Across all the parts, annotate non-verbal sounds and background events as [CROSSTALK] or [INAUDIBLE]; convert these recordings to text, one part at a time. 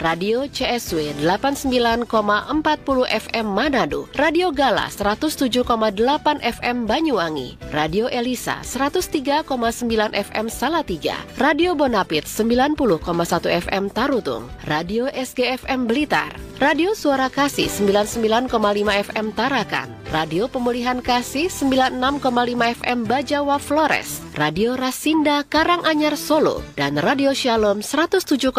Radio CSW 89,40 FM Manado, Radio Gala 107,8 FM Banyuwangi, Radio Elisa 103,9 FM Salatiga, Radio Bonapit 90,1 FM Tarutung, Radio SGFM Blitar, Radio Suara Kasih 99,5 FM Tarakan, Radio Pemulihan Kasih 96,5 FM Bajawa Flores, Radio Rasinda Karanganyar Solo, dan Radio Shalom 107,7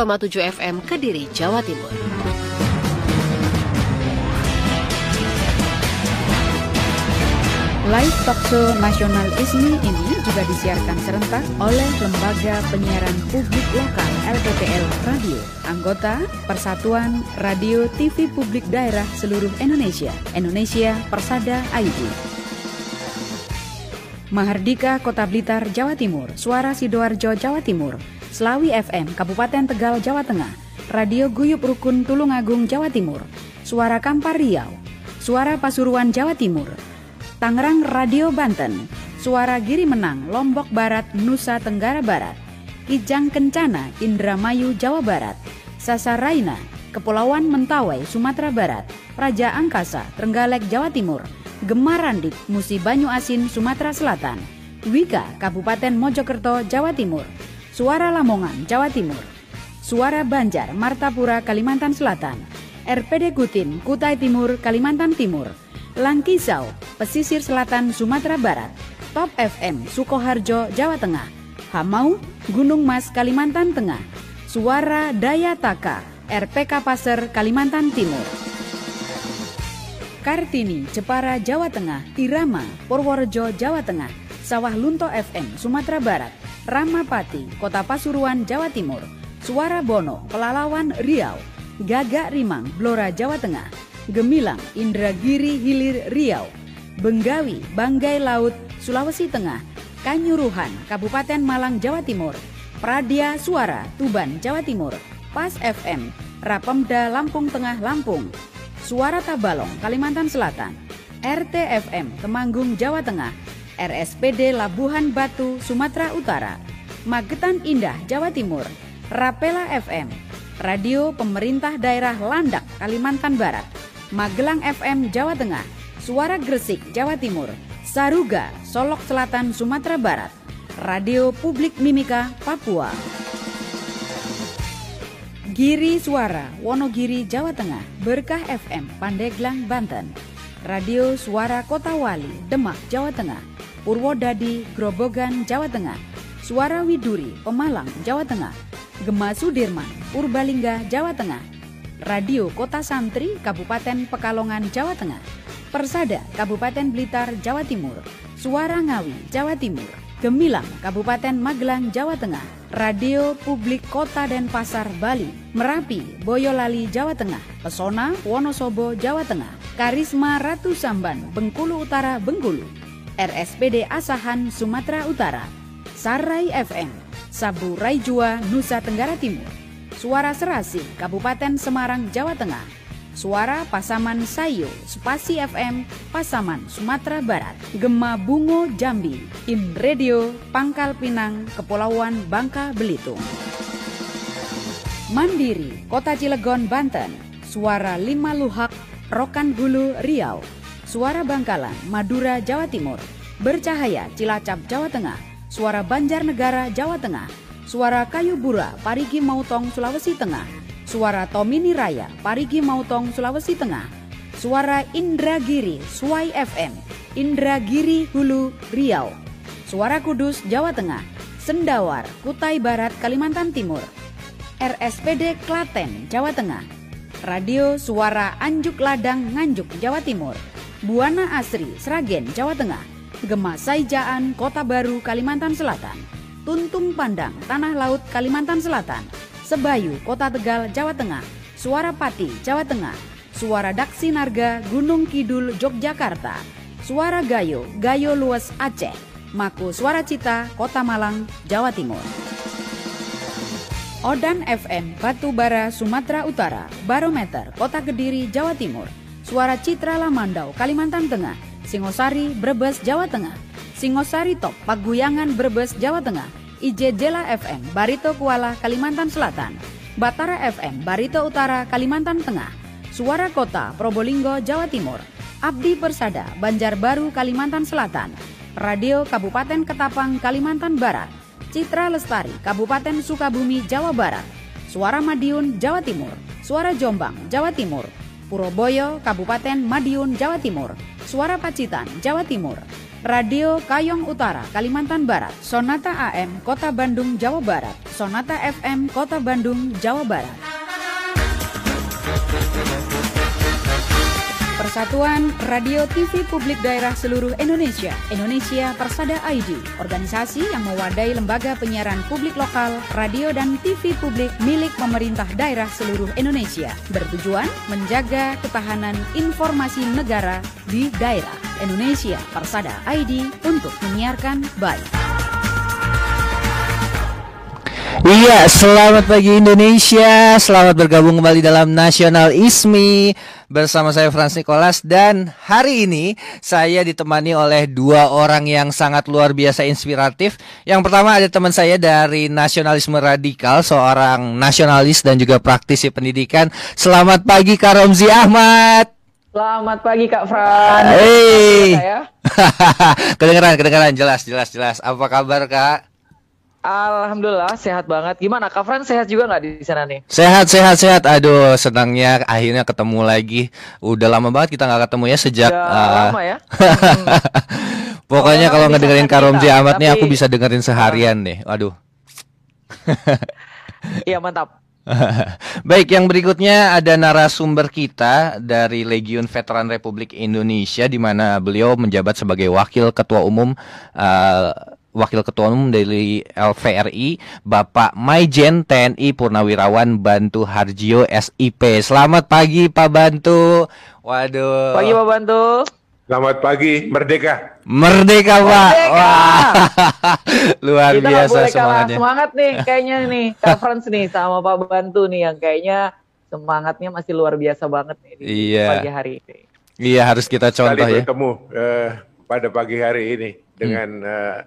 FM Kediri, Jawa Timur. Live Talkshow Nasional ISMI ini juga disiarkan serentak oleh Lembaga Penyiaran Publik Lokal LPPL Radio, anggota Persatuan Radio TV Publik Daerah Seluruh Indonesia, Indonesia Persada ID. Mahardika Kota Blitar, Jawa Timur, Suara Sidoarjo, Jawa Timur, Selawi FM, Kabupaten Tegal, Jawa Tengah, Radio Guyup Rukun Tulungagung, Jawa Timur, Suara Kampar Riau, Suara Pasuruan, Jawa Timur, Tangerang Radio Banten, Suara Giri Menang, Lombok Barat, Nusa Tenggara Barat, Kijang Kencana, Indramayu, Jawa Barat, Sasaraina, Kepulauan Mentawai, Sumatera Barat, Raja Angkasa, Trenggalek, Jawa Timur, Gemarandik, Musi Banyu Asin, Sumatera Selatan, Wika, Kabupaten Mojokerto, Jawa Timur, Suara Lamongan, Jawa Timur, Suara Banjar, Martapura, Kalimantan Selatan, RPD Kutin, Kutai Timur, Kalimantan Timur, Langkisau, Pesisir Selatan, Sumatera Barat, Top FM, Sukoharjo, Jawa Tengah, Hamau, Gunung Mas, Kalimantan Tengah, Suara Daya Taka, RPK Pasir, Kalimantan Timur. Kartini, Jepara, Jawa Tengah, Irama, Purworejo, Jawa Tengah, Sawah Lunto FM, Sumatera Barat, Ramapati, Kota Pasuruan, Jawa Timur, Suara Bono, Pelalawan, Riau, Gagak Rimang, Blora, Jawa Tengah, Gemilang, Indragiri, Hilir, Riau, Benggawi, Banggai Laut, Sulawesi Tengah, Kanyuruhan, Kabupaten Malang, Jawa Timur, Pradia Suara, Tuban, Jawa Timur, Pas FM, Rapemda, Lampung Tengah, Lampung, Suara Tabalong, Kalimantan Selatan, RTFM, Temanggung, Jawa Tengah, RSPD Labuhan Batu, Sumatera Utara, Magetan Indah, Jawa Timur, Rapela FM, Radio Pemerintah Daerah Landak, Kalimantan Barat, Magelang FM, Jawa Tengah, Suara Gresik, Jawa Timur, Saruga, Solok Selatan, Sumatera Barat, Radio Publik Mimika, Papua. Giri Suara, Wonogiri, Jawa Tengah, Berkah FM, Pandeglang, Banten, Radio Suara Kota Wali, Demak, Jawa Tengah, Purwodadi, Grobogan, Jawa Tengah, Suara Widuri, Pemalang, Jawa Tengah, Gema Sudirman, Purbalingga, Jawa Tengah, Radio Kota Santri, Kabupaten Pekalongan, Jawa Tengah, Persada, Kabupaten Blitar, Jawa Timur, Suara Ngawi, Jawa Timur, Gemilang, Kabupaten Magelang, Jawa Tengah, Radio Publik Kota Denpasar, Bali, Merapi, Boyolali, Jawa Tengah, Pesona, Wonosobo, Jawa Tengah, Karisma Ratu Samban, Bengkulu Utara, Bengkulu, RSPD Asahan, Sumatera Utara, Sarai FM, Sabu Raijua, Nusa Tenggara Timur, Suara Serasi, Kabupaten Semarang, Jawa Tengah, Suara Pasaman Sayo, Spasi FM, Pasaman, Sumatera Barat. Gema Bungo Jambi, In Radio, Pangkal Pinang, Kepulauan Bangka Belitung. Mandiri, Kota Cilegon, Banten. Suara Lima Luhak, Rokan Hulu, Riau. Suara Bangkalan, Madura, Jawa Timur. Bercahaya, Cilacap, Jawa Tengah. Suara Banjarnegara, Jawa Tengah. Suara Kayu Bura, Parigi Mautong, Sulawesi Tengah. Suara Tomini Raya, Parigi Mautong, Sulawesi Tengah. Suara Indragiri, Suai FM, Indragiri Hulu, Riau. Suara Kudus, Jawa Tengah. Sendawar, Kutai Barat, Kalimantan Timur. RSPD Klaten, Jawa Tengah. Radio Suara Anjuk Ladang, Nganjuk, Jawa Timur. Buana Asri, Sragen, Jawa Tengah. Gema Saijaan, Kota Baru, Kalimantan Selatan. Tuntung Pandang, Tanah Laut, Kalimantan Selatan. Sebayu, Kota Tegal, Jawa Tengah, Suara Pati, Jawa Tengah, Suara Daksi Narga, Gunung Kidul, Yogyakarta, Suara Gayo, Gayo Luas, Aceh, Mako Suara Cita, Kota Malang, Jawa Timur. Odan FM, Batu Bara, Sumatera Utara, Barometer, Kota Kediri, Jawa Timur, Suara Citra Lamandau, Kalimantan Tengah, Singosari, Brebes, Jawa Tengah, Singosari Top, Paguyangan, Brebes, Jawa Tengah, IJ Jela FM, Barito Kuala, Kalimantan Selatan, Batara FM, Barito Utara, Kalimantan Tengah, Suara Kota, Probolinggo, Jawa Timur, Abdi Persada, Banjarbaru, Kalimantan Selatan, Radio Kabupaten Ketapang, Kalimantan Barat, Citra Lestari, Kabupaten Sukabumi, Jawa Barat, Suara Madiun, Jawa Timur, Suara Jombang, Jawa Timur, Puroboyo, Kabupaten Madiun, Jawa Timur, Suara Pacitan, Jawa Timur, Radio Kayong Utara, Kalimantan Barat, Sonata AM, Kota Bandung, Jawa Barat, Sonata FM, Kota Bandung, Jawa Barat. Persatuan Radio TV Publik Daerah Seluruh Indonesia, Indonesia Persada ID, organisasi yang mewadai lembaga penyiaran publik lokal, radio dan TV publik milik pemerintah daerah seluruh Indonesia, bertujuan menjaga ketahanan informasi negara di daerah. Indonesia Persada ID untuk menyiarkan baik. Iya, selamat pagi Indonesia. Selamat bergabung kembali dalam Nasional ISMI bersama saya Frans Nicholas dan hari ini saya ditemani oleh dua orang yang sangat luar biasa inspiratif. Yang pertama ada teman saya dari Nasionalisme Radikal, seorang nasionalis dan juga praktisi pendidikan. Selamat pagi Karomzi Ahmad. Selamat pagi Kak Fran. Hey. [LAUGHS] kedengeran, kedengeran, jelas, jelas, jelas. Apa kabar Kak? Alhamdulillah sehat banget. Gimana Kak Fran sehat juga nggak di sana nih? Sehat, sehat, sehat. Aduh, senangnya akhirnya ketemu lagi. Udah lama banget kita nggak ketemu ya sejak. Udah uh, lama ya. [LAUGHS] Pokoknya kalau ngedengerin Karomzi Ahmad nih aku bisa dengerin seharian nih. Waduh. [LAUGHS] Iya mantap. [LAUGHS] Baik, yang berikutnya ada narasumber kita dari Legiun Veteran Republik Indonesia di mana beliau menjabat sebagai wakil ketua umum uh, Wakil Ketua Umum dari LVRI, Bapak Maijen TNI Purnawirawan Bantu Harjio SIP. Selamat pagi Pak Bantu. Waduh. Pagi Pak Bantu. Selamat pagi, merdeka. Merdeka, Pak. Wah. [LAUGHS] Luar Kita biasa boleh semangatnya. Semangat nih kayaknya nih [LAUGHS] conference nih sama Pak Bantu nih yang kayaknya semangatnya masih luar biasa banget nih di Iya. pagi hari ini. Iya, harus kita contoh Kali ya. bertemu eh, pada pagi hari ini dengan eh,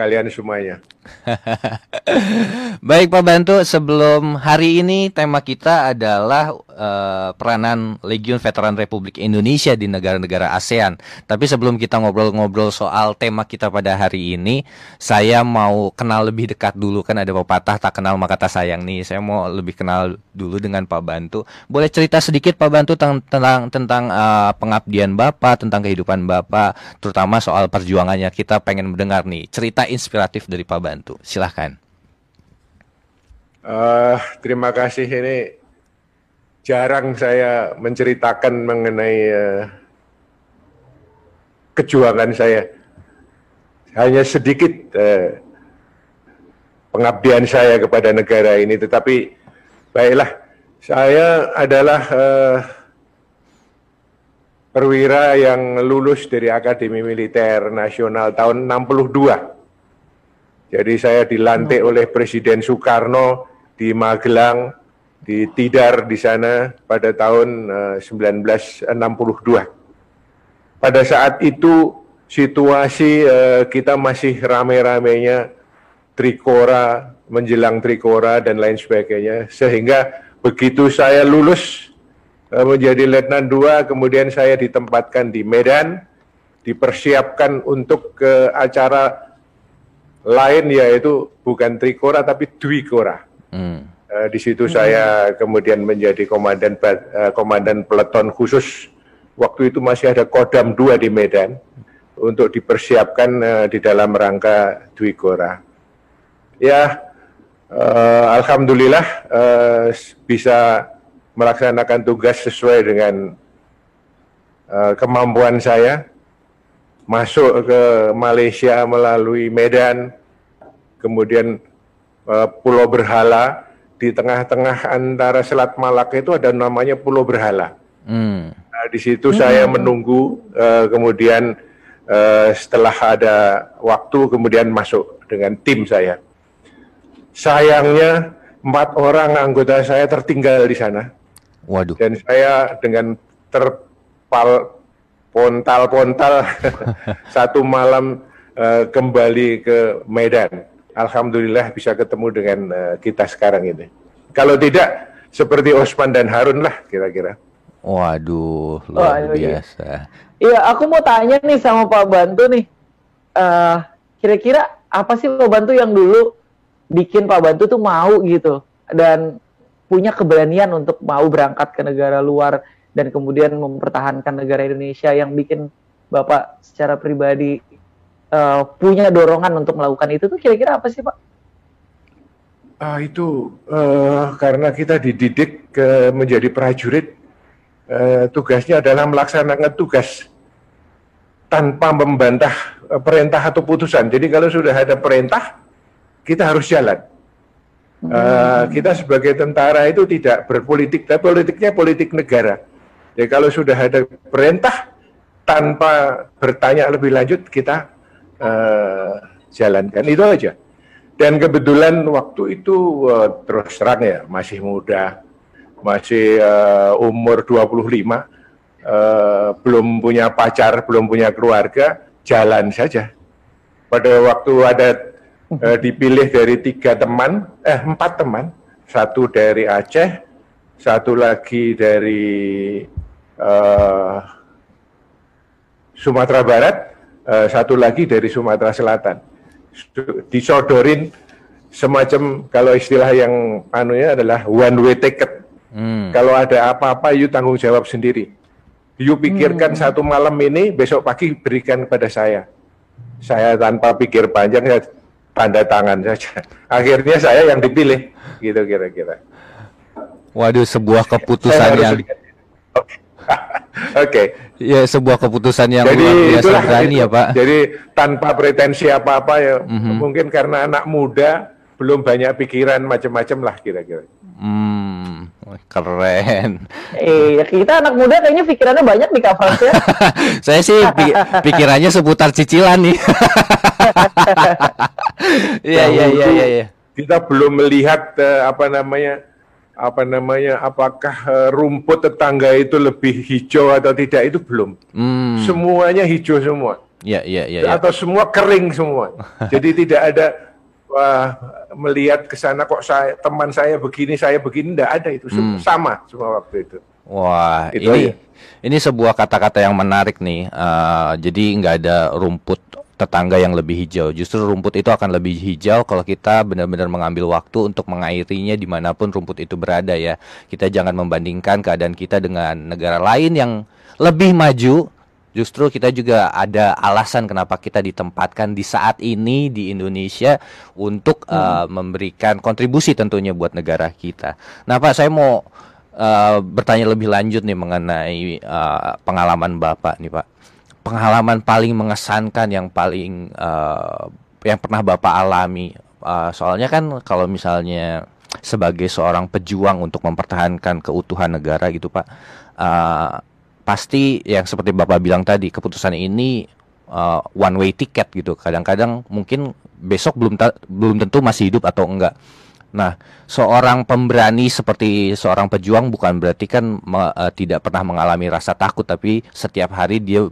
kalian semuanya. [LAUGHS] Baik Pak Bantu, sebelum hari ini tema kita adalah eh, peranan Legiun Veteran Republik Indonesia di negara-negara ASEAN. Tapi sebelum kita ngobrol-ngobrol soal tema kita pada hari ini, saya mau kenal lebih dekat dulu kan ada pepatah tak kenal maka tak sayang nih. Saya mau lebih kenal dulu dengan Pak Bantu. Boleh cerita sedikit Pak Bantu tentang tentang, tentang eh, pengabdian Bapak, tentang kehidupan Bapak, terutama soal perjuangannya. Kita pengen mendengar nih cerita inspiratif dari Pak Bantu. Silahkan. Eh, terima kasih ini jarang saya menceritakan mengenai eh, kejuangan saya. Hanya sedikit eh, pengabdian saya kepada negara ini, tetapi baiklah, saya adalah eh, perwira yang lulus dari Akademi Militer Nasional tahun 62. Jadi saya dilantik oleh Presiden Soekarno di Magelang di Tidar di sana pada tahun eh, 1962. Pada saat itu situasi eh, kita masih rame-ramenya Trikora menjelang Trikora dan lain sebagainya sehingga begitu saya lulus eh, menjadi letnan 2 kemudian saya ditempatkan di Medan dipersiapkan untuk ke acara lain yaitu bukan Trikora tapi Dwikora. Hmm. Eh, di situ saya kemudian menjadi komandan eh, komandan peleton khusus. Waktu itu masih ada Kodam 2 di Medan untuk dipersiapkan eh, di dalam rangka Dwikora. Ya, eh, alhamdulillah s- bisa melaksanakan tugas sesuai dengan eh, kemampuan saya. Masuk ke Malaysia melalui Medan, kemudian eh, Pulau Berhala di tengah-tengah antara Selat Malaka itu ada namanya Pulau Berhala. Hmm. Nah, di situ saya menunggu, eh, kemudian eh, setelah ada waktu, kemudian masuk dengan tim saya. Sayangnya empat orang anggota saya tertinggal di sana Waduh. dan saya dengan terpal pontal-pontal [LAUGHS] satu malam eh, kembali ke Medan. Alhamdulillah bisa ketemu dengan eh, kita sekarang ini. Kalau tidak seperti Osman dan Harun lah kira-kira. Waduh, luar iya. biasa. Iya, aku mau tanya nih sama Pak Bantu nih. Eh, kira-kira apa sih Pak Bantu yang dulu bikin Pak Bantu tuh mau gitu dan punya keberanian untuk mau berangkat ke negara luar dan kemudian mempertahankan negara Indonesia yang bikin Bapak secara pribadi eh, punya dorongan untuk melakukan itu tuh kira-kira apa sih Pak? Ah itu eh, karena kita dididik ke menjadi prajurit, eh, tugasnya adalah melaksanakan tugas tanpa membantah perintah atau putusan. Jadi kalau sudah ada perintah, kita harus jalan. Eh, kita sebagai tentara itu tidak berpolitik, tapi politiknya politik negara. Jadi kalau sudah ada perintah tanpa bertanya lebih lanjut, kita eh, jalankan itu aja. Dan kebetulan waktu itu eh, terus terang ya masih muda, masih eh, umur 25, eh, belum punya pacar, belum punya keluarga, jalan saja. Pada waktu ada eh, dipilih dari tiga teman, eh empat teman, satu dari Aceh, satu lagi dari eh, Sumatera Barat, eh, satu lagi dari Sumatera Selatan. Disodorin semacam kalau istilah yang anunya adalah one way ticket. Hmm. Kalau ada apa-apa, you tanggung jawab sendiri. You pikirkan satu malam ini, besok pagi berikan kepada saya. Saya tanpa pikir panjang, saya tanda tangan saja. [LAUGHS] Akhirnya saya yang dipilih, gitu kira-kira. Waduh, sebuah Saya keputusan harus yang lihat. Oke. Oke. ya sebuah keputusan yang Jadi luar biasa itulah berani itu. ya, Pak. Jadi tanpa pretensi apa-apa ya, Mhm. mungkin karena anak muda belum banyak pikiran macam-macam lah kira-kira. Hmm, keren. Eh, kita anak muda kayaknya pikirannya banyak di Kak Frans ya. [LAUGHS] Saya sih pi- pikirannya seputar cicilan nih. [LAUGHS] Iya, iya, iya, iya, iya. Kita belum melihat eh, apa namanya apa namanya apakah eh, rumput tetangga itu lebih hijau atau tidak itu belum. Hmm, Semuanya hijau semua. iya, iya, iya. iya. atau semua kering semua. [LAUGHS] Jadi tidak ada wah melihat ke sana kok saya teman saya begini saya begini tidak ada itu Hmm. sama semua waktu itu. Wah, Itu ini aja. ini sebuah kata-kata yang menarik nih. Eh, jadi nggak ada rumput tetangga yang lebih hijau. Justru rumput itu akan lebih hijau kalau kita benar-benar mengambil waktu untuk mengairinya di mana pun rumput itu berada ya. Kita jangan membandingkan keadaan kita dengan negara lain yang lebih maju. Justru kita juga ada alasan kenapa kita ditempatkan di saat ini di Indonesia untuk eh, memberikan kontribusi tentunya buat negara kita. Nah, Pak, saya mau eh, bertanya lebih lanjut nih mengenai eh, pengalaman Bapak nih, Pak. Pengalaman paling mengesankan yang paling eh, yang pernah Bapak alami. Eh, soalnya kan kalau misalnya sebagai seorang pejuang untuk mempertahankan keutuhan negara gitu, Pak. eh, pasti yang seperti Bapak bilang tadi, keputusan ini uh, one way ticket gitu. Kadang-kadang mungkin besok belum belum tentu masih hidup atau enggak. Nah, seorang pemberani seperti seorang pejuang bukan berarti kan me- eh, tidak pernah mengalami rasa takut, tapi setiap hari dia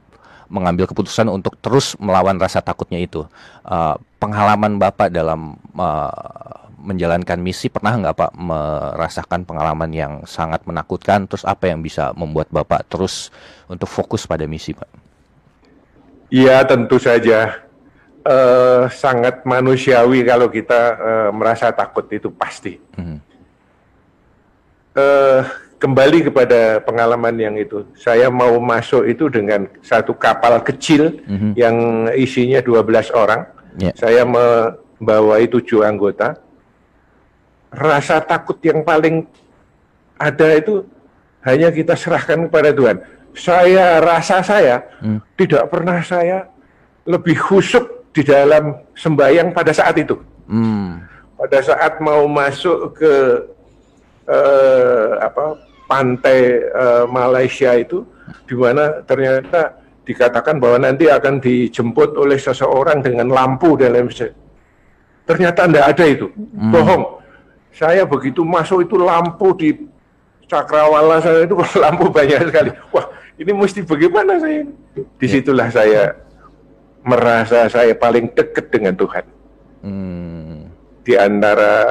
mengambil keputusan untuk terus melawan rasa takutnya itu. Eh, pengalaman Bapak dalam eh, menjalankan misi pernah nggak Pak merasakan pengalaman yang sangat menakutkan? Terus apa yang bisa membuat Bapak terus untuk fokus pada misi, Pak? Iya tentu saja eh, sangat manusiawi kalau kita eh, merasa takut itu pasti. Mhm. Eh, kembali kepada pengalaman yang itu, saya mau masuk itu dengan satu kapal kecil Mhm. yang isinya 12 orang. Ya. Saya membawai tujuh anggota. Rasa takut yang paling ada itu hanya kita serahkan kepada Tuhan. Saya rasa saya Hmm. tidak pernah saya lebih khusyuk di dalam sembahyang pada saat itu. Hmm. Pada saat mau masuk ke eh, apa pantai eh, Malaysia itu, di mana ternyata dikatakan bahwa nanti akan dijemput oleh seseorang dengan lampu sebagainya. Ternyata tidak ada itu, bohong. Saya begitu masuk itu lampu di cakrawala saya itu [LAUGHS] lampu banyak sekali. Wah, ini mesti bagaimana saya? Di situlah saya merasa saya paling dekat dengan Tuhan Hmm. di antara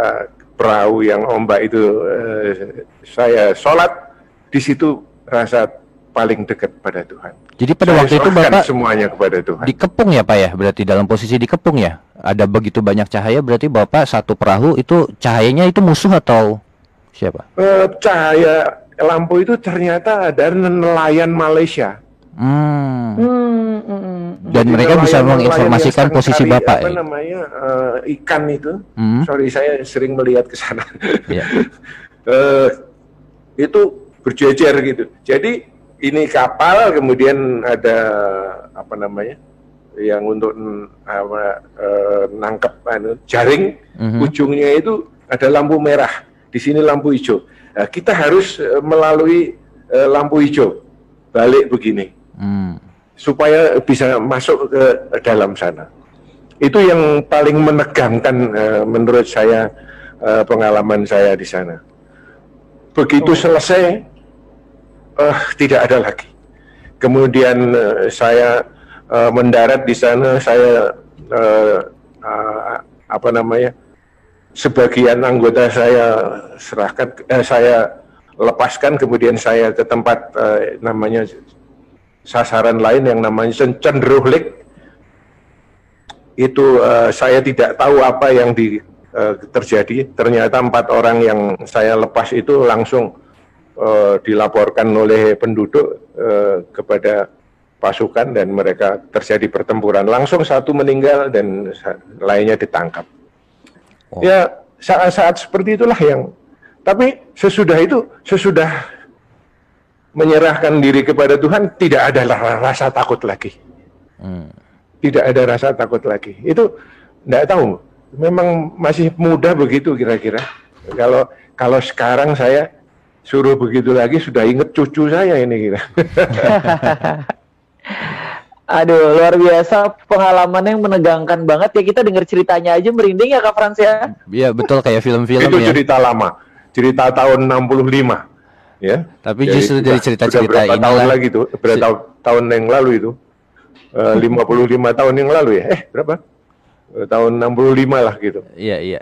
perahu yang ombak itu eh, saya sholat di situ rasa paling dekat pada Tuhan. Jadi pada Saya waktu itu Bapak semuanya kepada Tuhan. dikepung ya Pak ya? Berarti dalam posisi dikepung ya? Ada begitu banyak cahaya berarti Bapak satu perahu itu cahayanya itu musuh atau siapa? Eh, cahaya lampu itu ternyata ada nelayan Malaysia. Hmm. Hmm, hmm, hmm. Dan Jadi mereka bisa menginformasikan posisi Bapak Apa ya? namanya eh, ikan itu? Hmm. Sorry saya sering melihat ke sana. Ya. [LAUGHS] Eh, itu berjejer gitu. Jadi ini kapal kemudian ada apa namanya yang untuk apa eh, nangkep anu, jaring ujungnya itu ada lampu merah di sini lampu hijau. Nah, kita harus eh, melalui eh, lampu hijau balik begini Hmm. supaya bisa masuk ke dalam sana. Itu yang paling menegangkan eh, menurut saya eh, pengalaman saya di sana. Begitu selesai, eh, tidak ada lagi. Kemudian eh, saya eh, mendarat di sana, saya eh, eh, apa namanya, sebagian anggota saya serahkan, eh, saya lepaskan, kemudian saya ke tempat eh, namanya sasaran lain yang namanya Cen- Cenderuhlik itu eh, saya tidak tahu apa yang di, eh, terjadi. Ternyata empat orang yang saya lepas itu langsung eh, dilaporkan oleh penduduk eh, kepada pasukan dan mereka terjadi pertempuran. Langsung satu meninggal dan lainnya ditangkap. Oh. Ya saat-saat seperti itulah yang. Tapi sesudah itu, sesudah menyerahkan diri kepada Tuhan, tidak ada rasa takut lagi. Hmm. Tidak ada rasa takut lagi. Itu tidak tahu. Memang masih muda begitu kira-kira. Kalau kalau sekarang saya suruh begitu lagi sudah inget cucu saya ini kira. [LAUGHS] Aduh, luar biasa pengalaman yang menegangkan banget ya. Kita dengar ceritanya aja merinding ya Kak Frans ya. Iya betul kayak film-film itu ya. cerita lama, cerita tahun 65. Ya. Tapi Jadi justru dari cerita-cerita berapa tahun inilah lagi tuh? Berapa tahun, tahun yang lalu itu? Eh, 55 tahun yang lalu ya? Eh, berapa? Eh, tahun 65 lah gitu. Iya iya.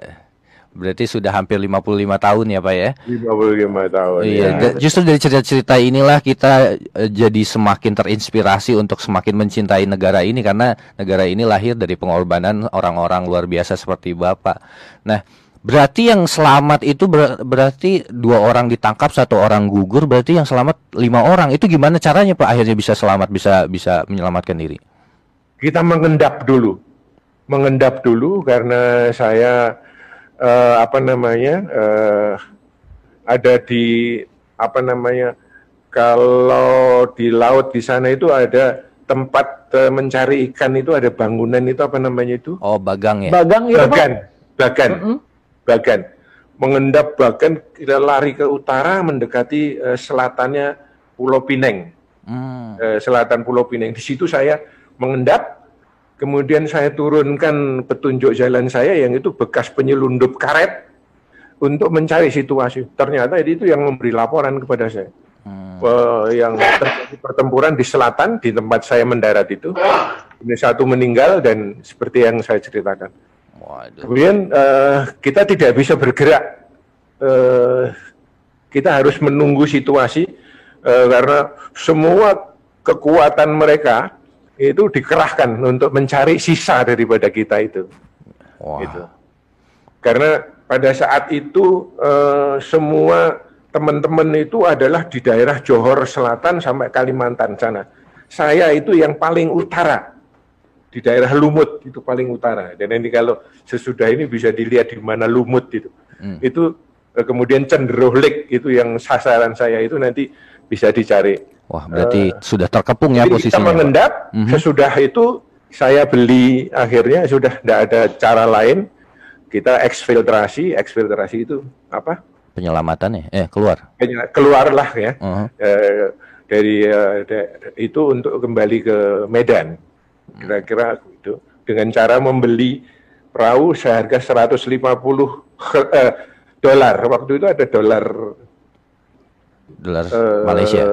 Berarti sudah hampir 55 tahun ya Pak ya. 55 tahun. Iya, ya. justru dari cerita-cerita inilah kita eh, jadi semakin terinspirasi untuk semakin mencintai negara ini karena negara ini lahir dari pengorbanan orang-orang luar biasa seperti Bapak. Nah, berarti yang selamat itu ber- berarti dua orang ditangkap, satu orang gugur, berarti yang selamat lima orang. Itu gimana caranya Pak akhirnya bisa selamat, bisa bisa menyelamatkan diri? kita mengendap dulu, mengendap dulu karena saya eh, apa namanya eh, ada di apa namanya kalau di laut di sana itu ada tempat eh, mencari ikan itu ada bangunan itu apa namanya itu Oh, Bagang ya. Bagang Pak. bagan, bagan, Mm-mm. Bagan, mengendap bagan kita lari ke utara mendekati eh, selatannya Pulau Pineng Hmm. eh, selatan Pulau Pinang. Di situ saya mengendap, kemudian saya turunkan petunjuk jalan saya yang itu bekas penyelundup karet. untuk mencari situasi. Ternyata itu yang memberi laporan kepada saya. Eh, yang terjadi pertempuran di selatan di tempat saya mendarat itu. Ini satu meninggal dan seperti yang saya ceritakan. Waduh. Kemudian eh, kita tidak bisa bergerak. Eh, kita harus menunggu situasi eh, karena semua kekuatan mereka itu dikerahkan untuk mencari sisa daripada kita itu. Wah. Gitu. Karena pada saat itu eh, semua teman-teman itu adalah di daerah Johor Selatan sampai Kalimantan sana. Saya itu yang paling utara di daerah Lumut itu paling utara. Dan ini kalau sesudah ini bisa dilihat di mana Lumut itu. Hmm. Itu eh, kemudian Cenderohlik itu yang sasaran saya itu nanti bisa dicari. Wah, berarti sudah terkepung ya kita posisinya. Pak. mengendap, Mhm. sesudah itu saya beli akhirnya sudah tidak ada cara lain. Kita eksfiltrasi, eksfiltrasi itu apa? Penyelamatannya, eh keluar. Keluarlah ya Mhm. eh, dari eh, da- itu untuk kembali ke Medan. Kira-kira itu dengan cara membeli perahu seharga 150 he- [LAUGHS] eh, dolar. Waktu itu ada dolar Dolar eh, Malaysia.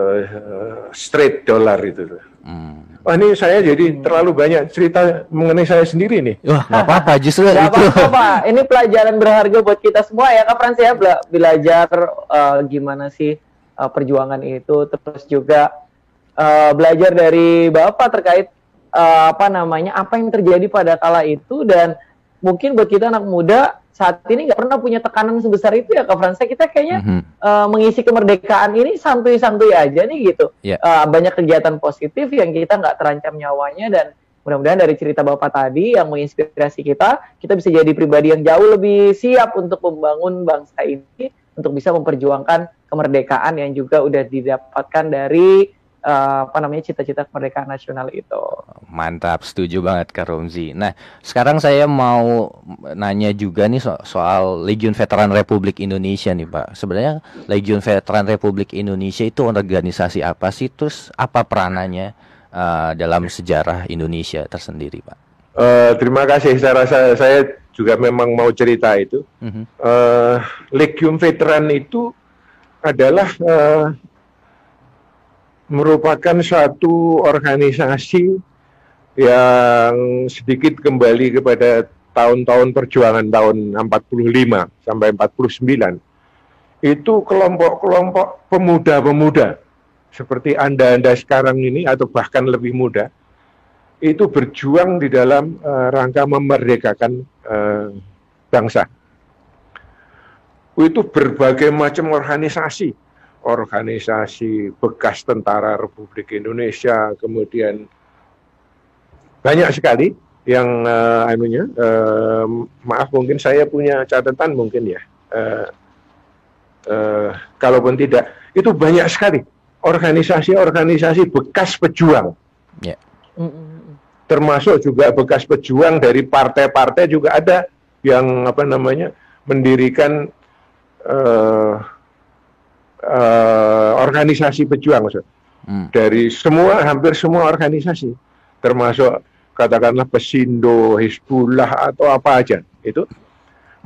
straight dolar itu. Hmm. Wah ini saya jadi terlalu banyak cerita mengenai saya sendiri nih. Wah, nggak apa-apa, justru Gak itu. apa-apa, Pak. Ini pelajaran berharga buat kita semua ya, Kak Frans ya. Bela- Belajar eh, gimana sih eh, perjuangan itu, terus juga eh, belajar dari Bapak terkait eh, apa namanya, apa yang terjadi pada kala itu dan mungkin buat kita anak muda saat ini nggak pernah punya tekanan sebesar itu ya, Kak Frans. Kita kayaknya Mhm. eh, mengisi kemerdekaan ini santuy-santuy aja nih gitu. Iya. Eh, banyak kegiatan positif yang kita nggak terancam nyawanya dan mudah-mudahan dari cerita Bapak tadi yang menginspirasi kita, kita bisa jadi pribadi yang jauh lebih siap untuk membangun bangsa ini untuk bisa memperjuangkan kemerdekaan yang juga udah didapatkan dari eh, apa namanya cita-cita kemerdekaan nasional itu. Mantap, setuju banget Kak Romzi. Nah, sekarang saya mau nanya juga nih so- soal Legiun Veteran Republik Indonesia nih Pak. Sebenarnya Legiun Veteran Republik Indonesia itu organisasi apa sih? Terus apa peranannya eh, dalam sejarah Indonesia tersendiri Pak? Eh, terima kasih. Saya rasa saya juga memang mau cerita itu. Mhm. eh Legium Veteran itu adalah eh, merupakan suatu organisasi yang sedikit kembali kepada tahun-tahun perjuangan tahun 45 sampai 49. Itu kelompok-kelompok pemuda-pemuda seperti Anda-Anda sekarang ini atau bahkan lebih muda itu berjuang di dalam eh, rangka memerdekakan eh, bangsa itu berbagai macam organisasi, organisasi bekas tentara Republik Indonesia, kemudian banyak sekali yang eh, anunya, eh, maaf mungkin saya punya catatan mungkin ya, Eh, eh, kalaupun tidak, itu banyak sekali organisasi-organisasi bekas pejuang, Mm-mm. termasuk juga bekas pejuang dari partai-partai juga ada yang apa namanya mendirikan eh, eh, organisasi pejuang Ustaz. Hmm. dari semua hampir semua organisasi termasuk katakanlah Pesindo, Hizbullah atau apa aja itu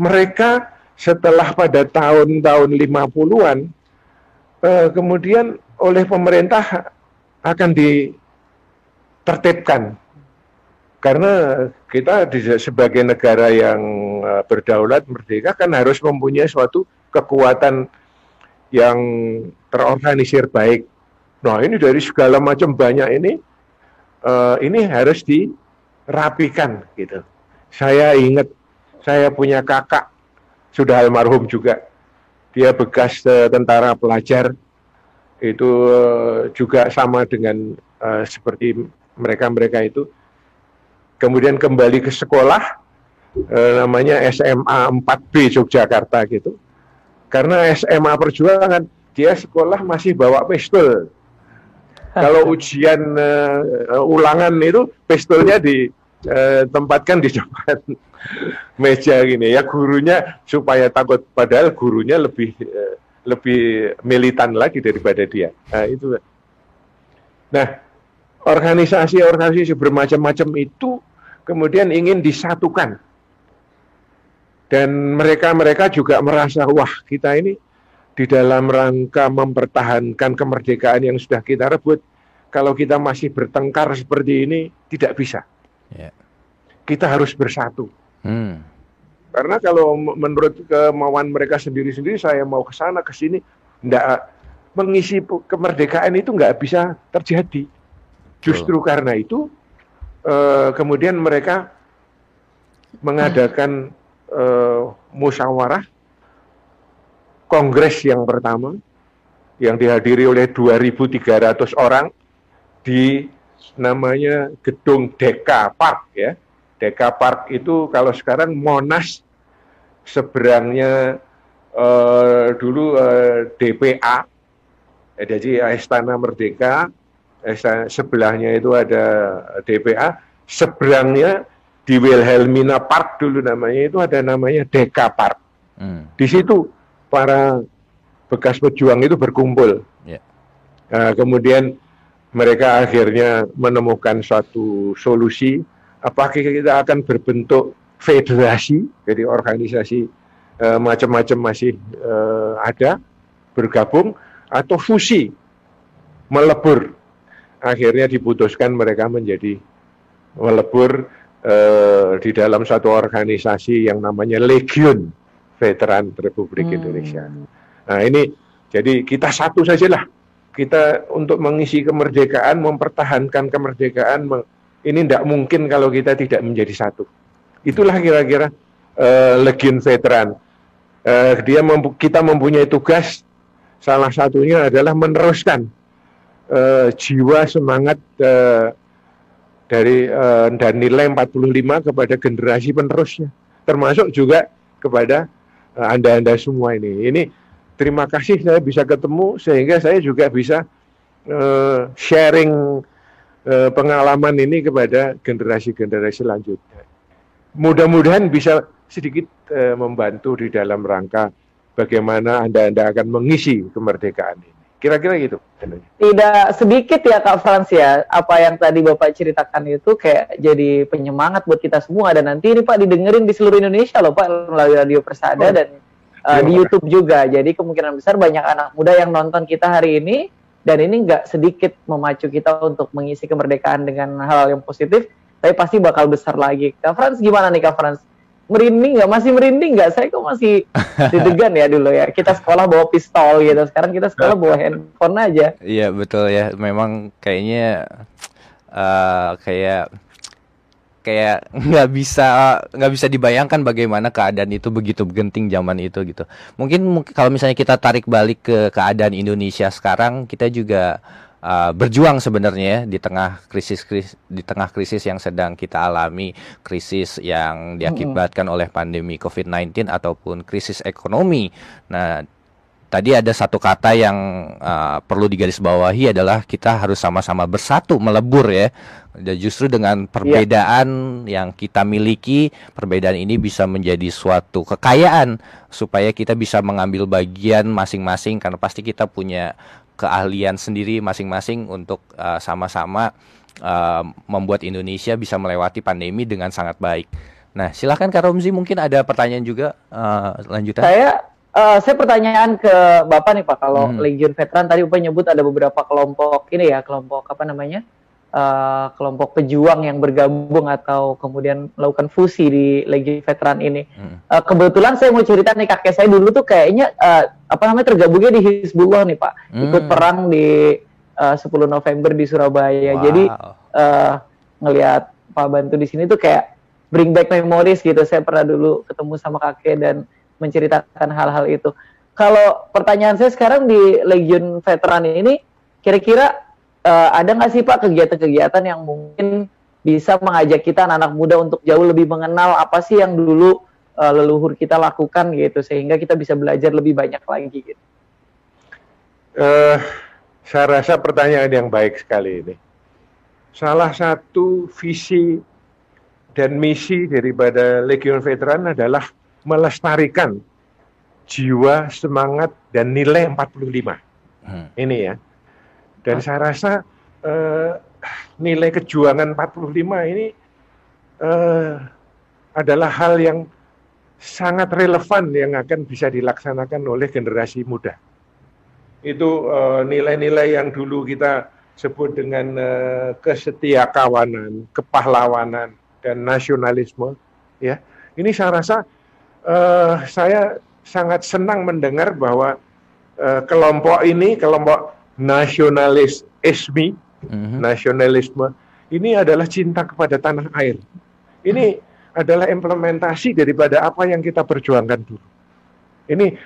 mereka setelah pada tahun-tahun 50-an eh, kemudian oleh pemerintah akan ditertibkan karena kita di, sebagai negara yang eh, berdaulat merdeka kan harus mempunyai suatu kekuatan yang terorganisir baik. Nah ini dari segala macam banyak ini, eh, ini harus dirapikan gitu. Saya ingat saya punya kakak sudah almarhum juga, dia bekas eh, tentara pelajar itu eh, juga sama dengan eh, seperti mereka-mereka itu. Kemudian kembali ke sekolah eh, namanya SMA 4B Yogyakarta gitu. Karena SMA Perjuangan dia sekolah masih bawa pistol. Kalau ujian eh, ulangan itu pistolnya ditempatkan di depan [LAUGHS] meja gini ya gurunya supaya takut padahal gurunya lebih eh, lebih militan lagi daripada dia. Nah, itu. Nah, organisasi-organisasi bermacam-macam itu kemudian ingin disatukan Dan mereka-mereka juga merasa, wah kita ini di dalam rangka mempertahankan kemerdekaan yang sudah kita rebut, kalau kita masih bertengkar seperti ini, tidak bisa. Ya. Kita harus bersatu. Hmm. Karena kalau menurut kemauan mereka sendiri-sendiri, saya mau ke sana, ke sini, enggak mengisi pu- kemerdekaan itu nggak bisa terjadi. Justru karena itu, eh, kemudian mereka mengadakan eh, musyawarah kongres yang pertama yang dihadiri oleh 2.300 orang di namanya gedung Deka Park ya. Deka Park itu kalau sekarang Monas seberangnya eh, dulu eh, DPA, eh, jadi Istana Merdeka, Istana- sebelahnya itu ada DPA, seberangnya di Wilhelmina Park dulu namanya itu ada namanya Deka Park. Hmm. Di situ para bekas pejuang itu berkumpul. Ya. Nah, kemudian mereka akhirnya menemukan suatu solusi. Apakah kita akan berbentuk federasi, jadi organisasi eh, macam-macam masih eh, ada bergabung atau fusi melebur. Akhirnya diputuskan mereka menjadi melebur eh, di dalam satu organisasi yang namanya Legion Veteran Republik Hmm. Indonesia. Nah ini jadi kita satu sajalah. Kita untuk mengisi kemerdekaan, mempertahankan kemerdekaan, ini tidak mungkin kalau kita tidak menjadi satu. Itulah kira-kira eh, Legion Veteran. Eh, dia mempu- kita mempunyai tugas, salah satunya adalah meneruskan eh, jiwa semangat eh, dari eh, dan nilai 45 kepada generasi penerusnya, termasuk juga kepada eh, anda-anda semua ini. Ini terima kasih saya bisa ketemu sehingga saya juga bisa eh, sharing eh, pengalaman ini kepada generasi-generasi selanjutnya. Mudah-mudahan bisa sedikit eh, membantu di dalam rangka bagaimana anda-anda akan mengisi kemerdekaan ini. Kira-kira gitu. Tidak sedikit ya Kak Frans ya, apa yang tadi Bapak ceritakan itu kayak jadi penyemangat buat kita semua dan nanti ini Pak didengerin di seluruh Indonesia loh Pak melalui Radio Persada Oh. dan uh, di Terima YouTube juga. Jadi kemungkinan besar banyak anak muda yang nonton kita hari ini dan ini nggak sedikit memacu kita untuk mengisi kemerdekaan dengan hal yang positif, tapi pasti bakal besar lagi. Kak Frans gimana nih Kak Frans? Merinding nggak? Masih merinding nggak? Saya kok masih [LAUGHS] deg-degan ya dulu ya. Kita sekolah bawa pistol gitu, sekarang kita sekolah bawa handphone aja. Iya betul ya. Memang kayaknya eh kayak kayak nggak bisa nggak bisa dibayangkan bagaimana keadaan itu begitu genting zaman itu gitu. Mungkin kalau misalnya kita tarik balik ke keadaan Indonesia sekarang, kita juga eh, berjuang sebenarnya ya di tengah krisis krisis di tengah krisis yang sedang kita alami, krisis yang diakibatkan oleh pandemi COVID-19 ataupun krisis ekonomi. Nah, tadi ada satu kata yang uh, perlu digarisbawahi adalah kita harus sama-sama bersatu melebur ya. Dan justru dengan perbedaan yang kita miliki, perbedaan ini bisa menjadi suatu kekayaan supaya kita bisa mengambil bagian masing-masing karena pasti kita punya keahlian sendiri masing-masing untuk uh, sama-sama uh, membuat Indonesia bisa melewati pandemi dengan sangat baik. Nah, silahkan Kak Romzi mungkin ada pertanyaan juga uh, lanjutan. Saya eh, saya pertanyaan ke Bapak nih Pak, kalau Hmm. Legion Veteran tadi Bapak nyebut ada beberapa kelompok ini ya, kelompok apa namanya? Eh, kelompok pejuang yang bergabung atau kemudian melakukan fusi di Legion Veteran ini. Hmm. Eh, kebetulan saya mau cerita nih kakek saya dulu tuh kayaknya eh, apa namanya tergabungnya di Hizbullah nih Pak, ikut Hmm. perang di eh, 10 November di Surabaya. Wow. Jadi eh ngelihat Pak Bantu di sini tuh kayak bring back memories gitu. Saya pernah dulu ketemu sama kakek dan menceritakan hal-hal itu. Kalau pertanyaan saya sekarang di Legion Veteran ini, kira-kira eh, ada nggak sih Pak kegiatan-kegiatan yang mungkin bisa mengajak kita anak-anak muda untuk jauh lebih mengenal apa sih yang dulu eh, leluhur kita lakukan gitu, sehingga kita bisa belajar lebih banyak lagi gitu. Eh, saya rasa pertanyaan yang baik sekali ini. Salah satu visi dan misi daripada Legion Veteran adalah melestarikan jiwa, semangat, dan nilai 45. Hmm. Ini ya. Dan saya rasa eh, nilai kejuangan 45 ini eh, adalah hal yang sangat relevan yang akan bisa dilaksanakan oleh generasi muda. Itu eh, nilai-nilai yang dulu kita sebut dengan uh, kesetiakawanan, kepahlawanan, dan nasionalisme. Ya, ini saya rasa uh, saya sangat senang mendengar bahwa uh, kelompok ini, kelompok nasionalis esmi, mm-hmm. nasionalisme, ini adalah cinta kepada tanah air. Ini adalah implementasi daripada apa yang kita perjuangkan dulu. Ini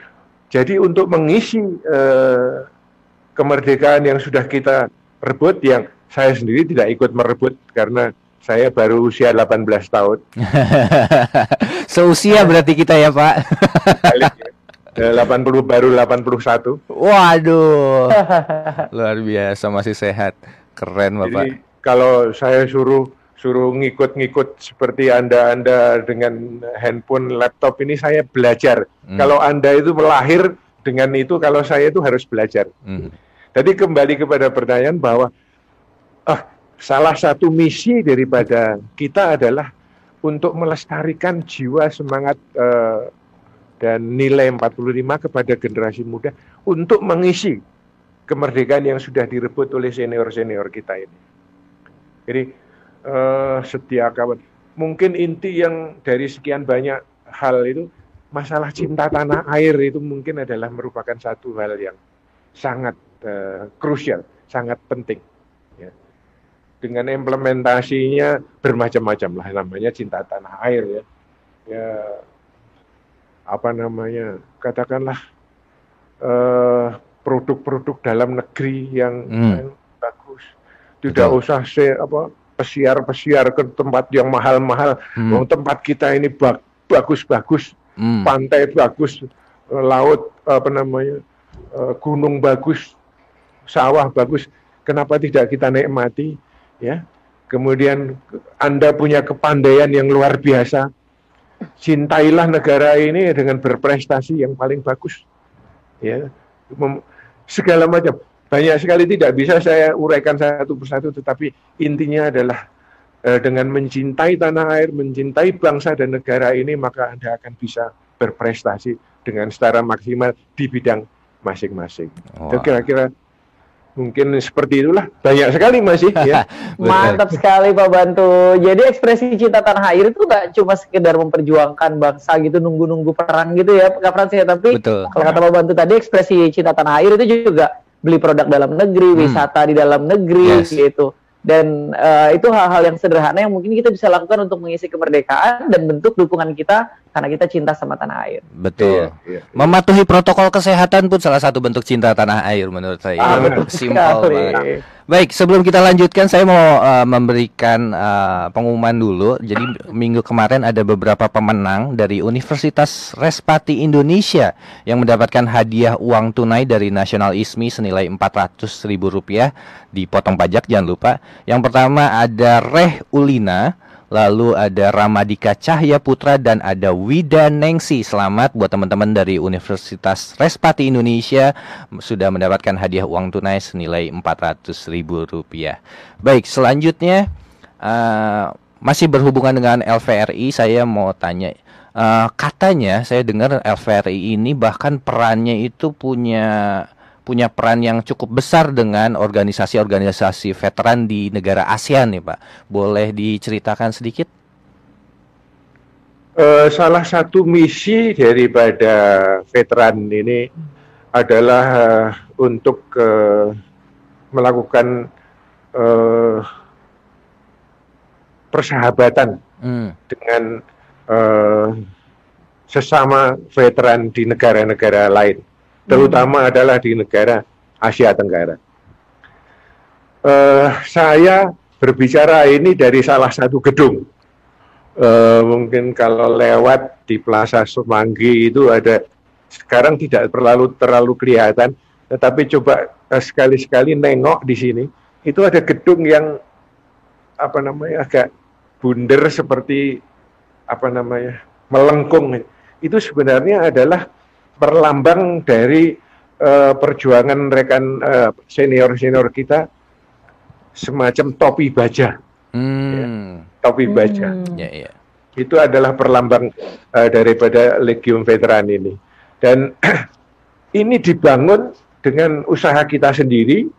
jadi untuk mengisi uh, kemerdekaan yang sudah kita rebut yang saya sendiri tidak ikut merebut karena saya baru usia 18 tahun. [LAUGHS] Seusia berarti kita ya Pak. 80 ya. baru 81. Waduh. [LAUGHS] Luar biasa masih sehat. Keren Bapak. Jadi kalau saya suruh suruh ngikut-ngikut seperti Anda-anda dengan handphone, laptop ini saya belajar. Hmm. Kalau Anda itu melahir dengan itu, kalau saya itu harus belajar. Hmm. Jadi kembali kepada pertanyaan bahwa ah, salah satu misi daripada kita adalah untuk melestarikan jiwa semangat uh, dan nilai 45 kepada generasi muda untuk mengisi kemerdekaan yang sudah direbut oleh senior-senior kita ini. Jadi uh, setia kawan. Mungkin inti yang dari sekian banyak hal itu masalah cinta tanah air itu mungkin adalah merupakan satu hal yang sangat uh, krusial, sangat penting. Ya. Dengan implementasinya bermacam-macam lah, namanya cinta tanah air ya. Ya apa namanya, katakanlah eh, produk-produk dalam negeri yang, hmm. bagus, tidak Betul. usah se apa pesiar-pesiar ke tempat yang mahal-mahal. Hmm. tempat kita ini bagus-bagus, hmm. pantai bagus, laut apa namanya, uh, gunung bagus, sawah bagus, kenapa tidak kita nikmati? Ya, kemudian Anda punya kepandaian yang luar biasa, cintailah negara ini dengan berprestasi yang paling bagus. Ya, segala macam. Banyak sekali tidak bisa saya uraikan satu persatu, tetapi intinya adalah eh, dengan mencintai tanah air, mencintai bangsa dan negara ini, maka Anda akan bisa berprestasi dengan secara maksimal di bidang masing-masing. Itu kira-kira mungkin seperti itulah banyak sekali masih ya [LAUGHS] mantap sekali Pak Bantu jadi ekspresi cinta tanah air itu nggak cuma sekedar memperjuangkan bangsa gitu nunggu-nunggu perang gitu ya Kak Frans ya tapi Betul. kalau kata Pak Bantu tadi ekspresi cinta tanah air itu juga beli produk dalam negeri hmm. wisata di dalam negeri yes. gitu dan uh, itu hal-hal yang sederhana yang mungkin kita bisa lakukan untuk mengisi kemerdekaan dan bentuk dukungan kita karena kita cinta sama tanah air. Betul. Iya, iya. Mematuhi protokol kesehatan pun salah satu bentuk cinta tanah air menurut saya. Ah, Simpel banget. Baik, sebelum kita lanjutkan, saya mau uh, memberikan uh, pengumuman dulu. Jadi minggu kemarin ada beberapa pemenang dari Universitas Respati Indonesia yang mendapatkan hadiah uang tunai dari Nasional ISMI senilai Rp400.000 dipotong pajak, jangan lupa. Yang pertama ada Reh Ulina lalu ada Ramadika Cahya Putra dan ada Wida Nengsi. Selamat buat teman-teman dari Universitas Respati Indonesia sudah mendapatkan hadiah uang tunai senilai Rp400.000. Baik, selanjutnya uh, masih berhubungan dengan LVRI, saya mau tanya uh, katanya saya dengar LVRI ini bahkan perannya itu punya punya peran yang cukup besar dengan organisasi-organisasi veteran di negara ASEAN nih Pak. Boleh diceritakan sedikit? Uh, salah satu misi daripada veteran ini adalah uh, untuk uh, melakukan uh, persahabatan hmm. dengan uh, sesama veteran di negara-negara lain terutama hmm. adalah di negara Asia Tenggara. Uh, saya berbicara ini dari salah satu gedung. Uh, mungkin kalau lewat di Plaza Semanggi itu ada sekarang tidak terlalu terlalu kelihatan, tetapi coba uh, sekali-sekali nengok di sini itu ada gedung yang apa namanya agak bundar seperti apa namanya melengkung. Itu sebenarnya adalah perlambang dari uh, perjuangan rekan uh, senior-senior kita semacam topi baja. Hmm. Ya, topi baja. Ya, ya. Itu adalah perlambang eh, daripada Legiun Veteran ini. Dan [CLEARS THROAT] ini dibangun dengan usaha kita sendiri,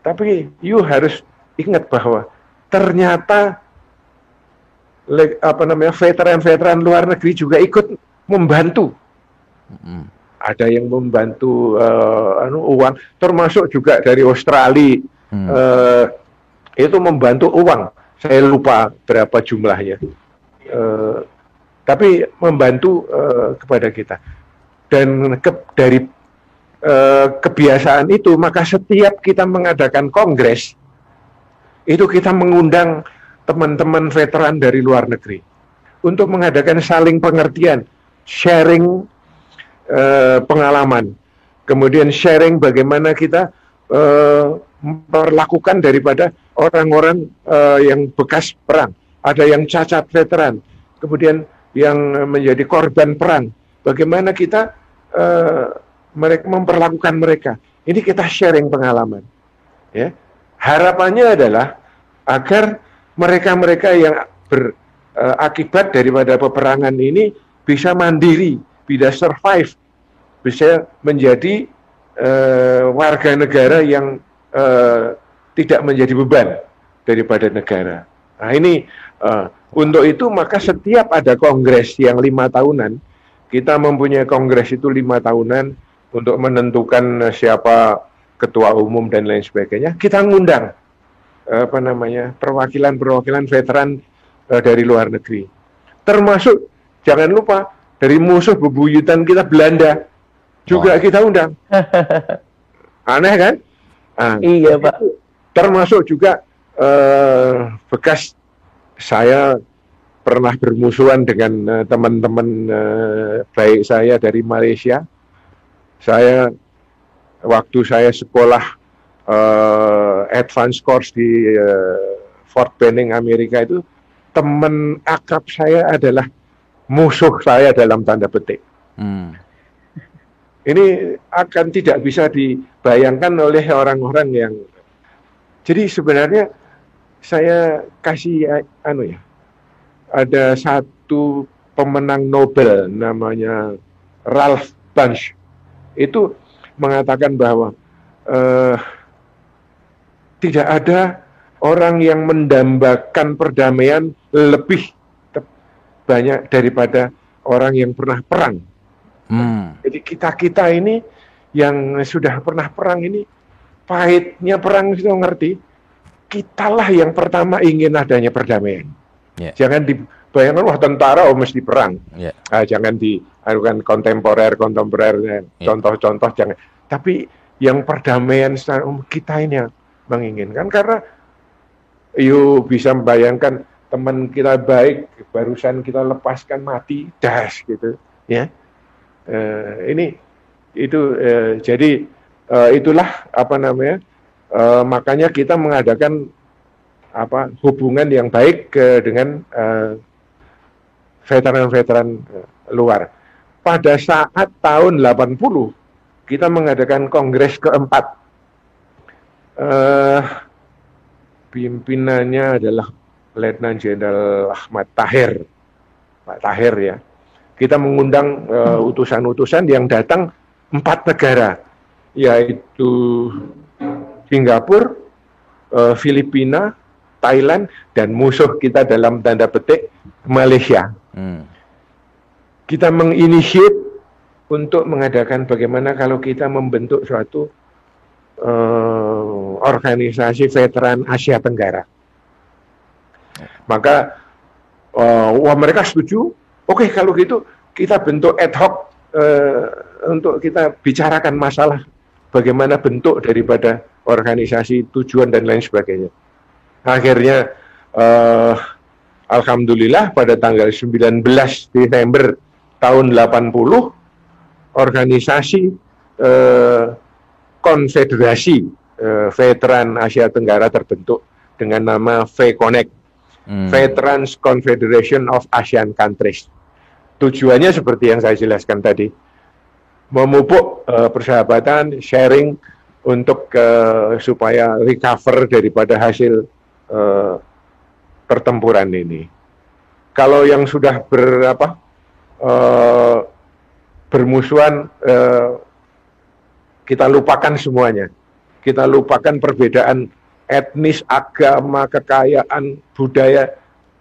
tapi you harus ingat bahwa ternyata le- apa namanya veteran-veteran luar negeri juga ikut membantu. Ada yang membantu eh, anu, uang, termasuk juga dari Australia Hmm. eh, itu membantu uang. Saya lupa berapa jumlahnya. Eh, tapi membantu eh, kepada kita. Dan ke- dari eh, kebiasaan itu, maka setiap kita mengadakan kongres, itu kita mengundang teman-teman veteran dari luar negeri untuk mengadakan saling pengertian, sharing eh, pengalaman, kemudian sharing bagaimana kita eh, memperlakukan daripada orang-orang eh, yang bekas perang, ada yang cacat veteran, kemudian yang menjadi korban perang, bagaimana kita mereka memperlakukan mereka. Ini kita sharing pengalaman. Ya, harapannya adalah agar mereka-mereka yang berakibat daripada peperangan ini bisa mandiri, bisa survive, bisa menjadi eh, warga negara yang eh, tidak menjadi beban daripada negara. Nah ini eh, untuk itu maka setiap ada kongres yang lima tahunan, kita mempunyai kongres itu lima tahunan untuk menentukan siapa ketua umum dan lain sebagainya. Kita ngundang apa namanya perwakilan-perwakilan veteran eh, dari luar negeri, termasuk jangan lupa dari musuh bebuyutan kita Belanda juga kita undang. [LAUGHS] Aneh kan? Ah, Iya Pak. termasuk juga eh, bekas saya pernah bermusuhan dengan eh, teman-teman eh, baik saya dari Malaysia. Saya waktu saya sekolah eh, advance course di eh, Fort Benning Amerika itu teman akrab saya adalah musuh saya dalam tanda petik. Hmm. Ini akan tidak bisa dibayangkan oleh orang-orang yang jadi sebenarnya saya kasih eh, anu ya. Ada satu pemenang Nobel namanya Ralph Bunche. Itu mengatakan bahwa eh, tidak ada orang yang mendambakan perdamaian lebih banyak daripada orang yang pernah perang. Hmm. Jadi kita-kita ini yang sudah pernah perang ini pahitnya perang itu ngerti. Kitalah yang pertama ingin adanya perdamaian. Ya. Jangan dibayangkan wah tentara oh mesti perang. Ya. Ah, jangan diadukan kontemporer kontemporer Ya. contoh-contoh jangan. Tapi yang perdamaian secara umum kita ini yang menginginkan karena you bisa membayangkan teman kita baik barusan kita lepaskan mati das gitu ya Eh, ini itu eh, jadi eh, itulah apa namanya eh, makanya kita mengadakan apa hubungan yang baik ke dengan eh, veteran-veteran eh, luar. Pada saat tahun 80 kita mengadakan kongres keempat. Eh, pimpinannya adalah Letnan Jenderal Ahmad Tahir, Pak Tahir ya kita mengundang eh, utusan-utusan yang datang empat negara, yaitu Singapura, eh, Filipina, Thailand, dan musuh kita dalam tanda petik Malaysia. Hmm. Kita menginisiat untuk mengadakan bagaimana kalau kita membentuk suatu eh, organisasi veteran Asia Tenggara. Maka eh, wah mereka setuju Oke, kalau gitu kita bentuk ad hoc eh, untuk kita bicarakan masalah bagaimana bentuk daripada organisasi tujuan dan lain sebagainya. Akhirnya eh, alhamdulillah pada tanggal 19 Desember tahun 80 organisasi eh, konfederasi eh, veteran Asia Tenggara terbentuk dengan nama V-Connect. Hmm. Veterans Confederation of Asian Countries. Tujuannya seperti yang saya jelaskan tadi, memupuk eh, persahabatan, sharing untuk eh, supaya recover daripada hasil eh, pertempuran ini. kalau yang sudah berapa eh, bermusuhan eh, kita lupakan semuanya. Kita lupakan perbedaan etnis, agama, kekayaan, budaya.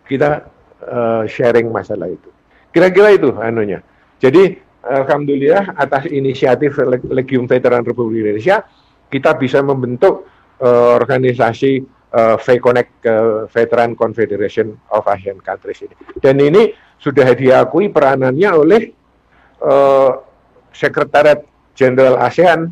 Kita eh, sharing masalah itu. Kira-kira itu anunya. Jadi alhamdulillah atas inisiatif Leg- Legium Veteran Republik Indonesia kita bisa membentuk eh, organisasi eh, VConnect eh, Veteran Confederation of Asian Countries ini. Dan ini sudah diakui peranannya oleh eh, Sekretariat Jenderal ASEAN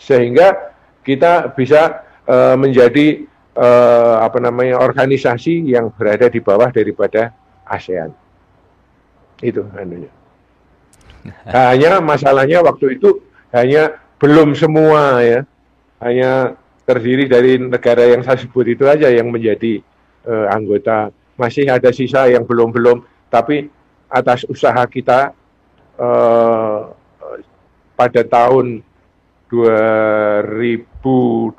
sehingga kita bisa eh, menjadi eh, apa namanya organisasi yang berada di bawah daripada ASEAN. Itu anunya. [LAUGHS] Hanya masalahnya waktu itu hanya belum semua ya. Hanya terdiri dari negara yang saya sebut itu aja yang menjadi eh, anggota. Masih ada sisa yang belum-belum tapi atas usaha kita eh, pada tahun 2012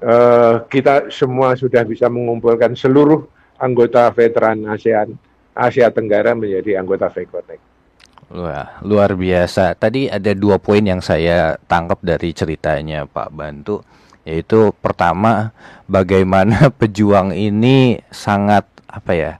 eh, kita semua sudah bisa mengumpulkan seluruh anggota veteran ASEAN Asia Tenggara menjadi anggota VConnect. Wah, luar biasa. Tadi ada dua poin yang saya tangkap dari ceritanya Pak Bantu, yaitu pertama bagaimana [LAUGHS] pejuang ini sangat apa ya,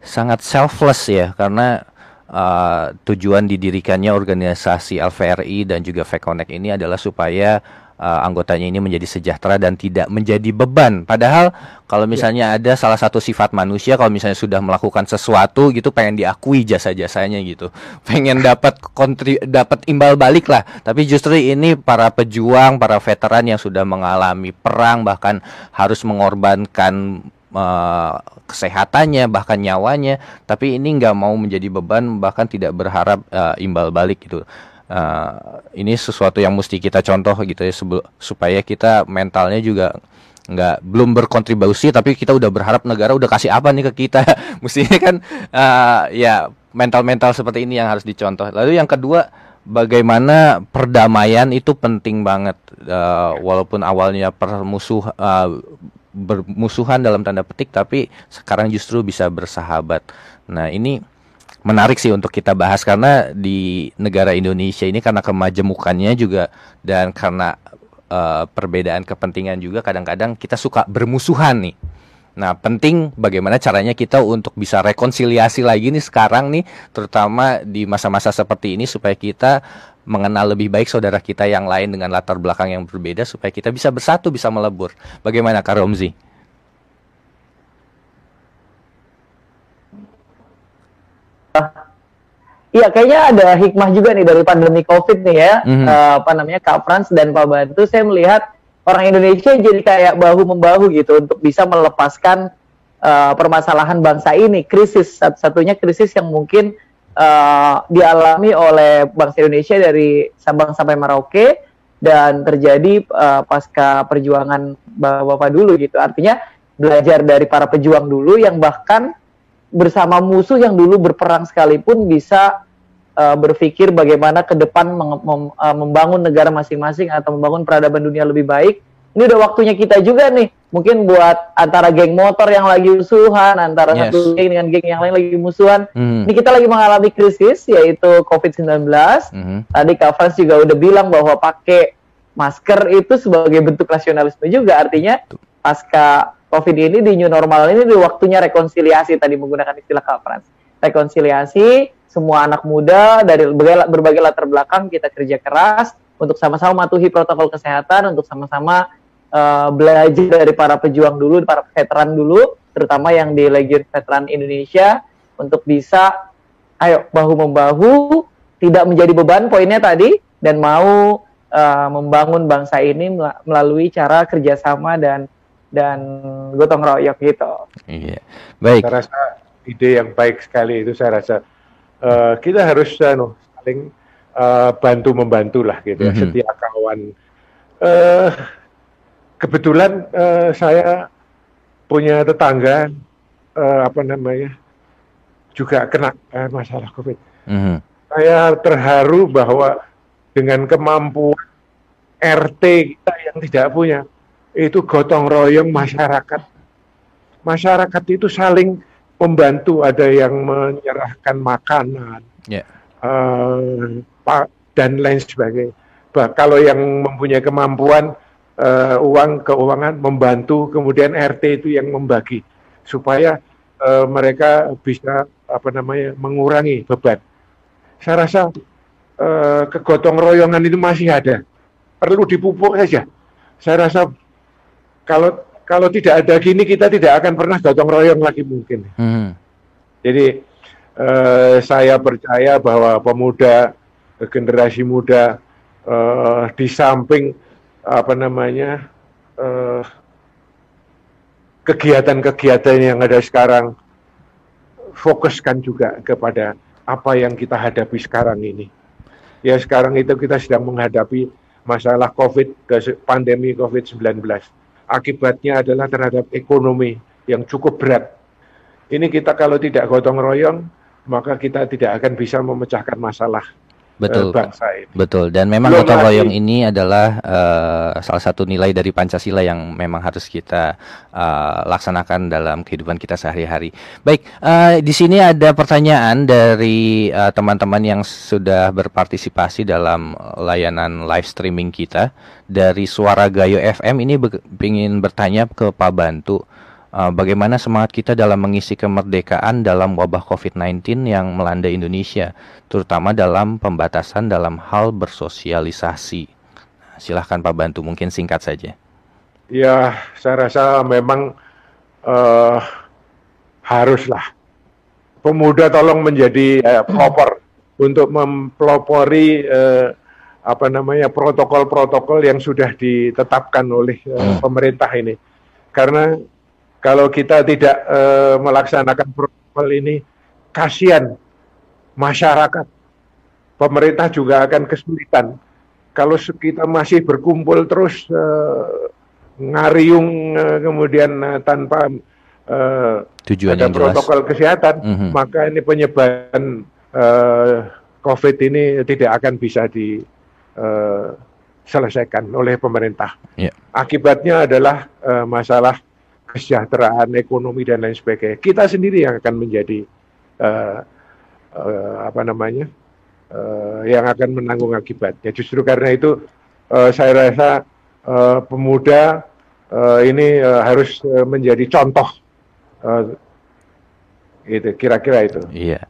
sangat selfless ya, karena uh, tujuan didirikannya organisasi LVRI dan juga VConnect ini adalah supaya uh, anggotanya ini menjadi sejahtera dan tidak menjadi beban. Padahal kalau misalnya ada salah satu sifat manusia kalau misalnya sudah melakukan sesuatu gitu pengen diakui jasa-jasanya gitu. [LAUGHS] Pengen dapat kontri dapat imbal balik lah. Tapi justru ini para pejuang, para veteran yang sudah mengalami perang bahkan harus mengorbankan uh, kesehatannya bahkan nyawanya tapi ini nggak mau menjadi beban bahkan tidak berharap uh, imbal balik gitu. Uh, ini sesuatu yang mesti kita contoh gitu ya supaya kita mentalnya juga nggak belum berkontribusi tapi kita udah berharap negara udah kasih apa nih ke kita. [LAUGHS] Mestinya kan uh, ya mental-mental seperti ini yang harus dicontoh. Lalu yang kedua bagaimana perdamaian itu penting banget. Uh, walaupun awalnya permusuh uh, bermusuhan dalam tanda petik tapi sekarang justru bisa bersahabat nah ini menarik sih untuk kita bahas karena di negara Indonesia ini karena kemajemukannya juga dan karena uh, perbedaan kepentingan juga kadang-kadang kita suka bermusuhan nih. Nah, penting bagaimana caranya kita untuk bisa rekonsiliasi lagi nih sekarang nih, terutama di masa-masa seperti ini supaya kita mengenal lebih baik saudara kita yang lain dengan latar belakang yang berbeda supaya kita bisa bersatu, bisa melebur. Bagaimana Kak Romzi? Iya, kayaknya ada hikmah juga nih dari pandemi COVID nih ya. Mhm. Eh, apa namanya Kak Frans dan Pak Bantu, saya melihat orang Indonesia jadi kayak bahu membahu gitu untuk bisa melepaskan eh, permasalahan bangsa ini, krisis satu-satunya krisis yang mungkin eh, dialami oleh bangsa Indonesia dari Sabang sampai Merauke dan terjadi eh, pasca perjuangan bapak-bapak dulu gitu. Artinya belajar dari para pejuang dulu yang bahkan bersama musuh yang dulu berperang sekalipun bisa uh, berpikir bagaimana ke depan mem- uh, membangun negara masing-masing atau membangun peradaban dunia lebih baik. Ini udah waktunya kita juga nih. Mungkin buat antara geng motor yang lagi musuhan, antara Yes. satu geng dengan geng yang lain lagi musuhan. Hmm. Ini kita lagi mengalami krisis yaitu COVID-19. Mhm. Tadi Kak Frans juga udah bilang bahwa pakai masker itu sebagai bentuk nasionalisme juga. Artinya pasca COVID ini di new normal ini di waktunya rekonsiliasi tadi menggunakan istilah Kak Frans. Rekonsiliasi semua anak muda dari berbagai, berbagai latar belakang kita kerja keras untuk sama-sama mematuhi protokol kesehatan untuk sama-sama eh, belajar dari para pejuang dulu, para veteran dulu, terutama yang di Legion Veteran Indonesia untuk bisa ayo bahu membahu tidak menjadi beban poinnya tadi dan mau eh, membangun bangsa ini mela- melalui cara kerjasama dan dan gotong royong gitu. Iya. Baik. Saya rasa ide yang baik sekali itu saya rasa eh, kita harus anu, saling eh, bantu membantu lah gitu ya Mhm. setiap kawan. Eh, kebetulan eh, saya punya tetangga eh, apa namanya juga kena eh, masalah COVID. Mhm. Saya terharu bahwa dengan kemampuan RT kita yang tidak punya itu gotong royong masyarakat masyarakat itu saling membantu, ada yang menyerahkan makanan, Ya. eh, pa- dan lain sebagainya. Bah, kalau yang mempunyai kemampuan eh, uang keuangan membantu, kemudian RT itu yang membagi supaya eh, mereka bisa apa namanya mengurangi beban. Saya rasa eh, kegotong royongan itu masih ada, perlu dipupuk saja. Saya rasa kalau kalau tidak ada gini kita tidak akan pernah gotong royong lagi mungkin. Hmm. Jadi eh, saya percaya bahwa pemuda generasi muda eh, di samping apa namanya eh, kegiatan-kegiatan yang ada sekarang fokuskan juga kepada apa yang kita hadapi sekarang ini. Ya sekarang itu kita sedang menghadapi masalah COVID, pandemi COVID-19. Akibatnya adalah terhadap ekonomi yang cukup berat. Ini kita kalau tidak gotong royong, maka kita tidak akan bisa memecahkan masalah Betul, eh, bangsa ini. Betul. Dan memang Belum gotong royong ini adalah eh, salah satu nilai dari Pancasila yang memang harus kita eh, laksanakan dalam kehidupan kita sehari-hari. Baik, eh, di sini ada pertanyaan dari teman-teman yang sudah berpartisipasi dalam layanan live streaming kita dari Suara Gayo FM ini ingin bertanya ke Pak Bantu. Eh, bagaimana semangat kita dalam mengisi kemerdekaan dalam wabah COVID-19 yang melanda Indonesia, terutama dalam pembatasan dalam hal bersosialisasi. Nah, Silahkan Pak Bantu, mungkin singkat saja. Ya, saya rasa memang eh, haruslah pemuda tolong menjadi eh, pelopor untuk mempelopori eh, apa namanya protokol-protokol yang sudah ditetapkan oleh eh, pemerintah ini. Karena kalau kita tidak eh, melaksanakan protokol ini, kasihan masyarakat. Pemerintah juga akan kesulitan. Kalau kita masih berkumpul terus eh, ngariung eh, kemudian eh, tanpa Tujuan ada yang jelas. protokol kesehatan, Mhm. maka ini penyebaran eh, COVID ini tidak akan bisa diselesaikan oleh pemerintah. Ya. Akibatnya adalah eh, masalah kesejahteraan ekonomi dan lain sebagainya. Kita sendiri yang akan menjadi eh, eh, apa namanya eh, yang akan menanggung akibatnya. Justru karena itu eh, saya rasa eh, pemuda eh, ini eh, harus menjadi contoh. Eh, gitu, kira-kira itu. Iya.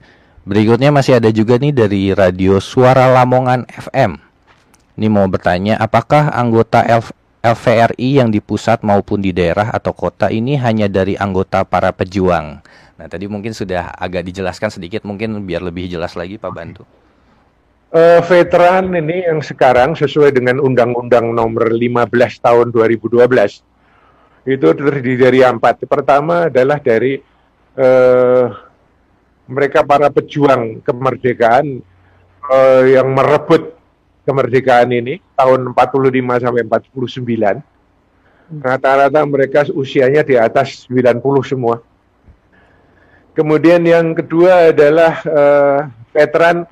Berikutnya masih ada juga nih dari Radio Suara Lamongan FM. Ini mau bertanya, apakah anggota LVRI yang di pusat maupun di daerah atau kota ini hanya dari anggota para pejuang? Nah, tadi mungkin sudah agak dijelaskan sedikit, mungkin biar lebih jelas lagi Pak Bantu. Eh, veteran ini yang sekarang sesuai dengan Undang-Undang Nomor 15 Tahun 2012 itu terdiri dari empat. Pertama adalah dari eh, mereka para pejuang kemerdekaan eh, yang merebut kemerdekaan ini tahun 45 sampai 49. Rata-rata mereka usianya di atas 90 semua. Kemudian yang kedua adalah eh, veteran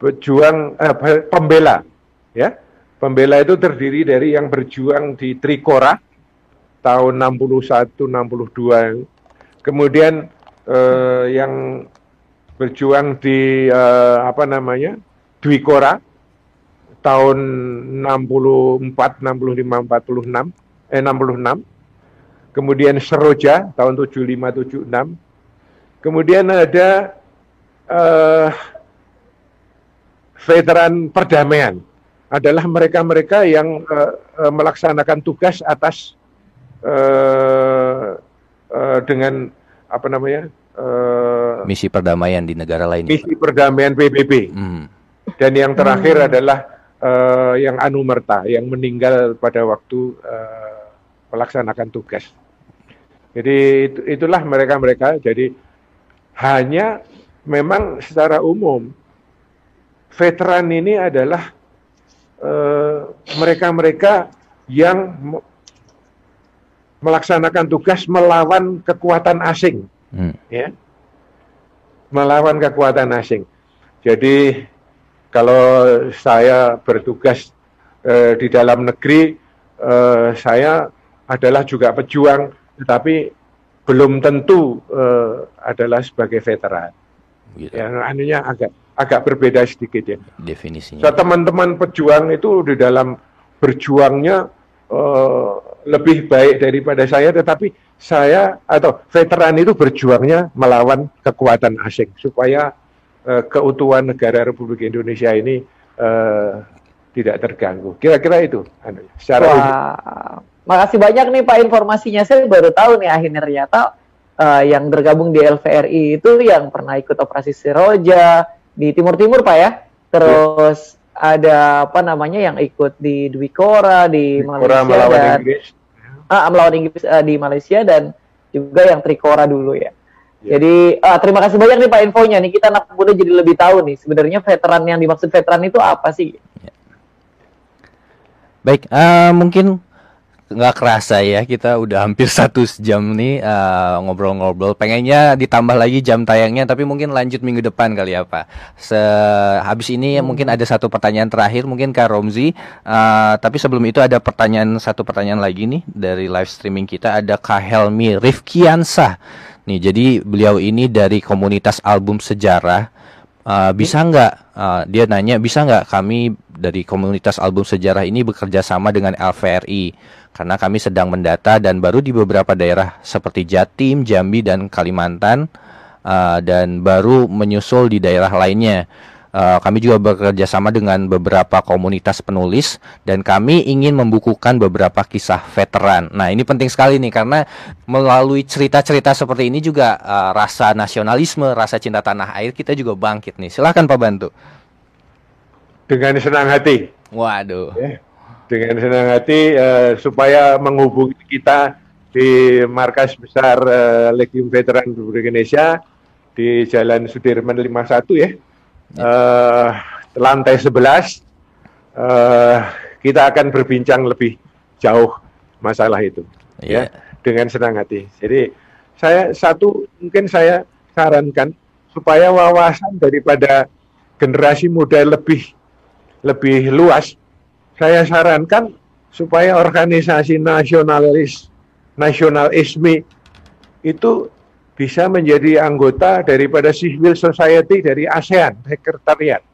pejuang eh, pe- pembela ya pembela itu terdiri dari yang berjuang di Trikora tahun 61 62 kemudian eh, yang berjuang di eh, apa namanya Dwi Kora tahun 64 65 46 eh 66 kemudian Seroja tahun 75 76 kemudian ada eh, veteran perdamaian adalah mereka-mereka yang eh, eh, melaksanakan tugas atas eh, eh, dengan apa namanya eh, Misi perdamaian di negara lain. misi perdamaian PBB? Hmm. dan yang terakhir adalah eh, yang anumerta yang meninggal pada waktu eh, melaksanakan tugas. Jadi itu- itulah mereka-mereka. Jadi hanya memang secara umum veteran ini adalah eh, mereka-mereka yang me- melaksanakan tugas melawan kekuatan asing Hmm. ya melawan kekuatan asing. Jadi kalau saya bertugas eh, di dalam negeri, eh, saya adalah juga pejuang, tetapi belum tentu eh, adalah sebagai veteran. Gitu. Ya, anunya agak agak berbeda sedikit ya. Definisinya. So, teman-teman pejuang itu di dalam berjuangnya eh, lebih baik daripada saya, tetapi saya atau veteran itu berjuangnya melawan kekuatan asing supaya eh, keutuhan negara Republik Indonesia ini eh, tidak terganggu. Kira-kira itu, anu, secara. Wah, makasih banyak nih Pak informasinya. Saya baru tahu nih akhirnya ternyata eh, yang bergabung di LVRI itu yang pernah ikut operasi Siroja di Timur Timur Pak ya. Terus ada apa namanya yang ikut di Dwi Kora di Orang Malaysia melawan dan Inggris. ah, melawan Inggris eh, di Malaysia dan juga yang Trikora dulu ya. Ya. Jadi ah, terima kasih banyak nih Pak infonya nih kita anak muda jadi lebih tahu nih sebenarnya veteran yang dimaksud veteran itu apa sih? Baik, eh, mungkin nggak kerasa ya kita udah hampir [LAUGHS] satu jam nih eh, ngobrol-ngobrol. Pengennya ditambah lagi jam tayangnya, tapi mungkin lanjut minggu depan kali ya Pak. Sehabis ini mungkin ada satu pertanyaan terakhir mungkin Kak Romzi. Eh, tapi sebelum itu ada pertanyaan satu pertanyaan lagi nih dari live streaming kita ada Kak Helmi Rifkiansah. Nih, jadi beliau ini dari komunitas album sejarah. Uh, bisa nggak uh, dia nanya bisa nggak kami dari komunitas album sejarah ini bekerja sama dengan LVRI karena kami sedang mendata dan baru di beberapa daerah seperti Jatim, Jambi dan Kalimantan uh, dan baru menyusul di daerah lainnya. Uh, kami juga bekerja sama dengan beberapa komunitas penulis dan kami ingin membukukan beberapa kisah veteran. Nah ini penting sekali nih karena melalui cerita-cerita seperti ini juga uh, rasa nasionalisme, rasa cinta tanah air kita juga bangkit nih. Silahkan Pak Bantu. Dengan senang hati. Waduh. ya. dengan senang hati eh, supaya menghubungi kita di markas besar eh, Legiun Veteran Republik Indonesia di Jalan Sudirman 51 ya. Eh, lantai 11 eh, kita akan berbincang lebih jauh masalah itu Iya. ya dengan senang hati. Jadi saya satu mungkin saya sarankan supaya wawasan daripada generasi muda lebih lebih luas saya sarankan supaya organisasi nasionalis nasionalisme itu bisa menjadi anggota daripada civil society dari ASEAN sekretariat.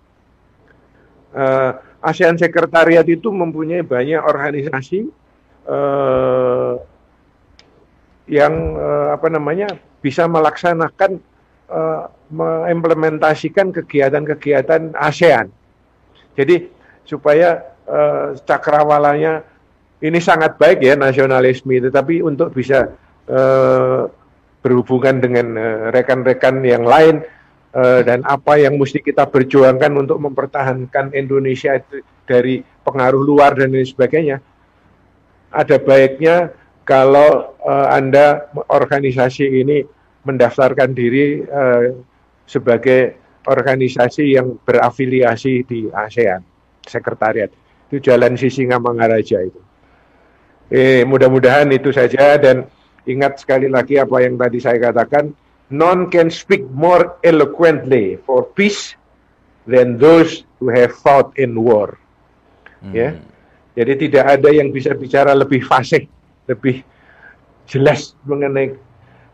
Eh, ASEAN sekretariat itu mempunyai banyak organisasi eh, yang eh, apa namanya bisa melaksanakan eh, mengimplementasikan kegiatan-kegiatan ASEAN. Jadi supaya eh, cakrawalanya ini sangat baik ya nasionalisme itu, tapi untuk bisa eh, berhubungan dengan eh, rekan-rekan yang lain eh, dan apa yang mesti kita perjuangkan untuk mempertahankan Indonesia itu dari pengaruh luar dan lain sebagainya. Ada baiknya kalau eh, Anda organisasi ini mendaftarkan diri eh, sebagai organisasi yang berafiliasi di ASEAN sekretariat itu Jalan Sisingamangaraja itu. Eh, mudah-mudahan itu saja dan ingat sekali lagi apa yang tadi saya katakan, none can speak more eloquently for peace than those who have fought in war. Ya. Jadi tidak ada yang bisa bicara lebih fasih, lebih jelas mengenai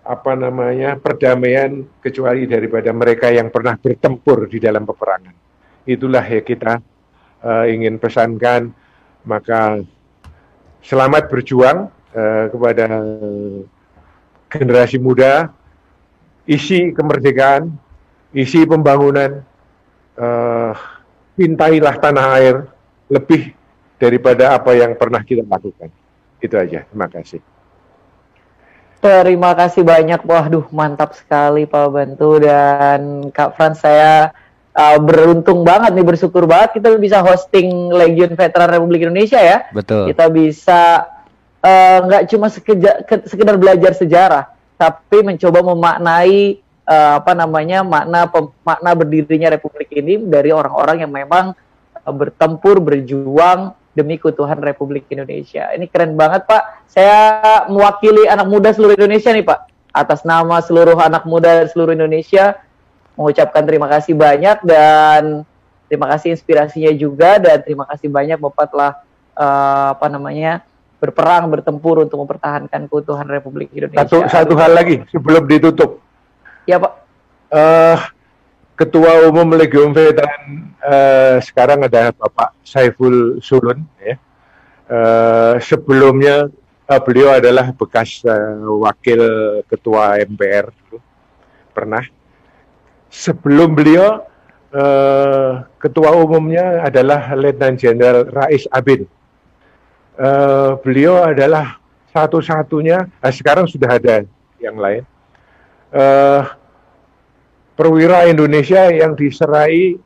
apa namanya perdamaian kecuali daripada mereka yang pernah bertempur di dalam peperangan. Itulah ya kita uh, ingin pesankan maka selamat berjuang uh, kepada generasi muda isi kemerdekaan isi pembangunan uh, pintailah tanah air lebih daripada apa yang pernah kita lakukan. Itu aja. Terima kasih. Terima kasih banyak, waduh mantap sekali Pak Bantu. Dan Kak Frans saya uh, beruntung banget nih bersyukur banget kita bisa hosting Legion Veteran Republik Indonesia ya. Betul. Kita bisa uh, nggak cuma sekeja- ke- sekedar belajar sejarah, tapi mencoba memaknai uh, apa namanya makna pem- makna berdirinya Republik ini dari orang-orang yang memang uh, bertempur berjuang demi keutuhan Republik Indonesia. Ini keren banget Pak. Saya mewakili anak muda seluruh Indonesia nih Pak. Atas nama seluruh anak muda seluruh Indonesia mengucapkan terima kasih banyak dan terima kasih inspirasinya juga dan terima kasih banyak Bapak telah eh, apa namanya berperang, bertempur untuk mempertahankan keutuhan Republik Indonesia. Satu satu hal lagi sebelum ditutup. Ya Pak. Eh, Ketua Umum Legion Veteran eh, sekarang ada Bapak Saiful Sulun. Ya. Eh, sebelumnya eh, beliau adalah bekas eh, wakil Ketua MPR dulu, pernah. Sebelum beliau eh, Ketua Umumnya adalah Letnan Jenderal Rais Abin. Eh, beliau adalah satu-satunya, nah sekarang sudah ada yang lain, eh, perwira Indonesia yang diserai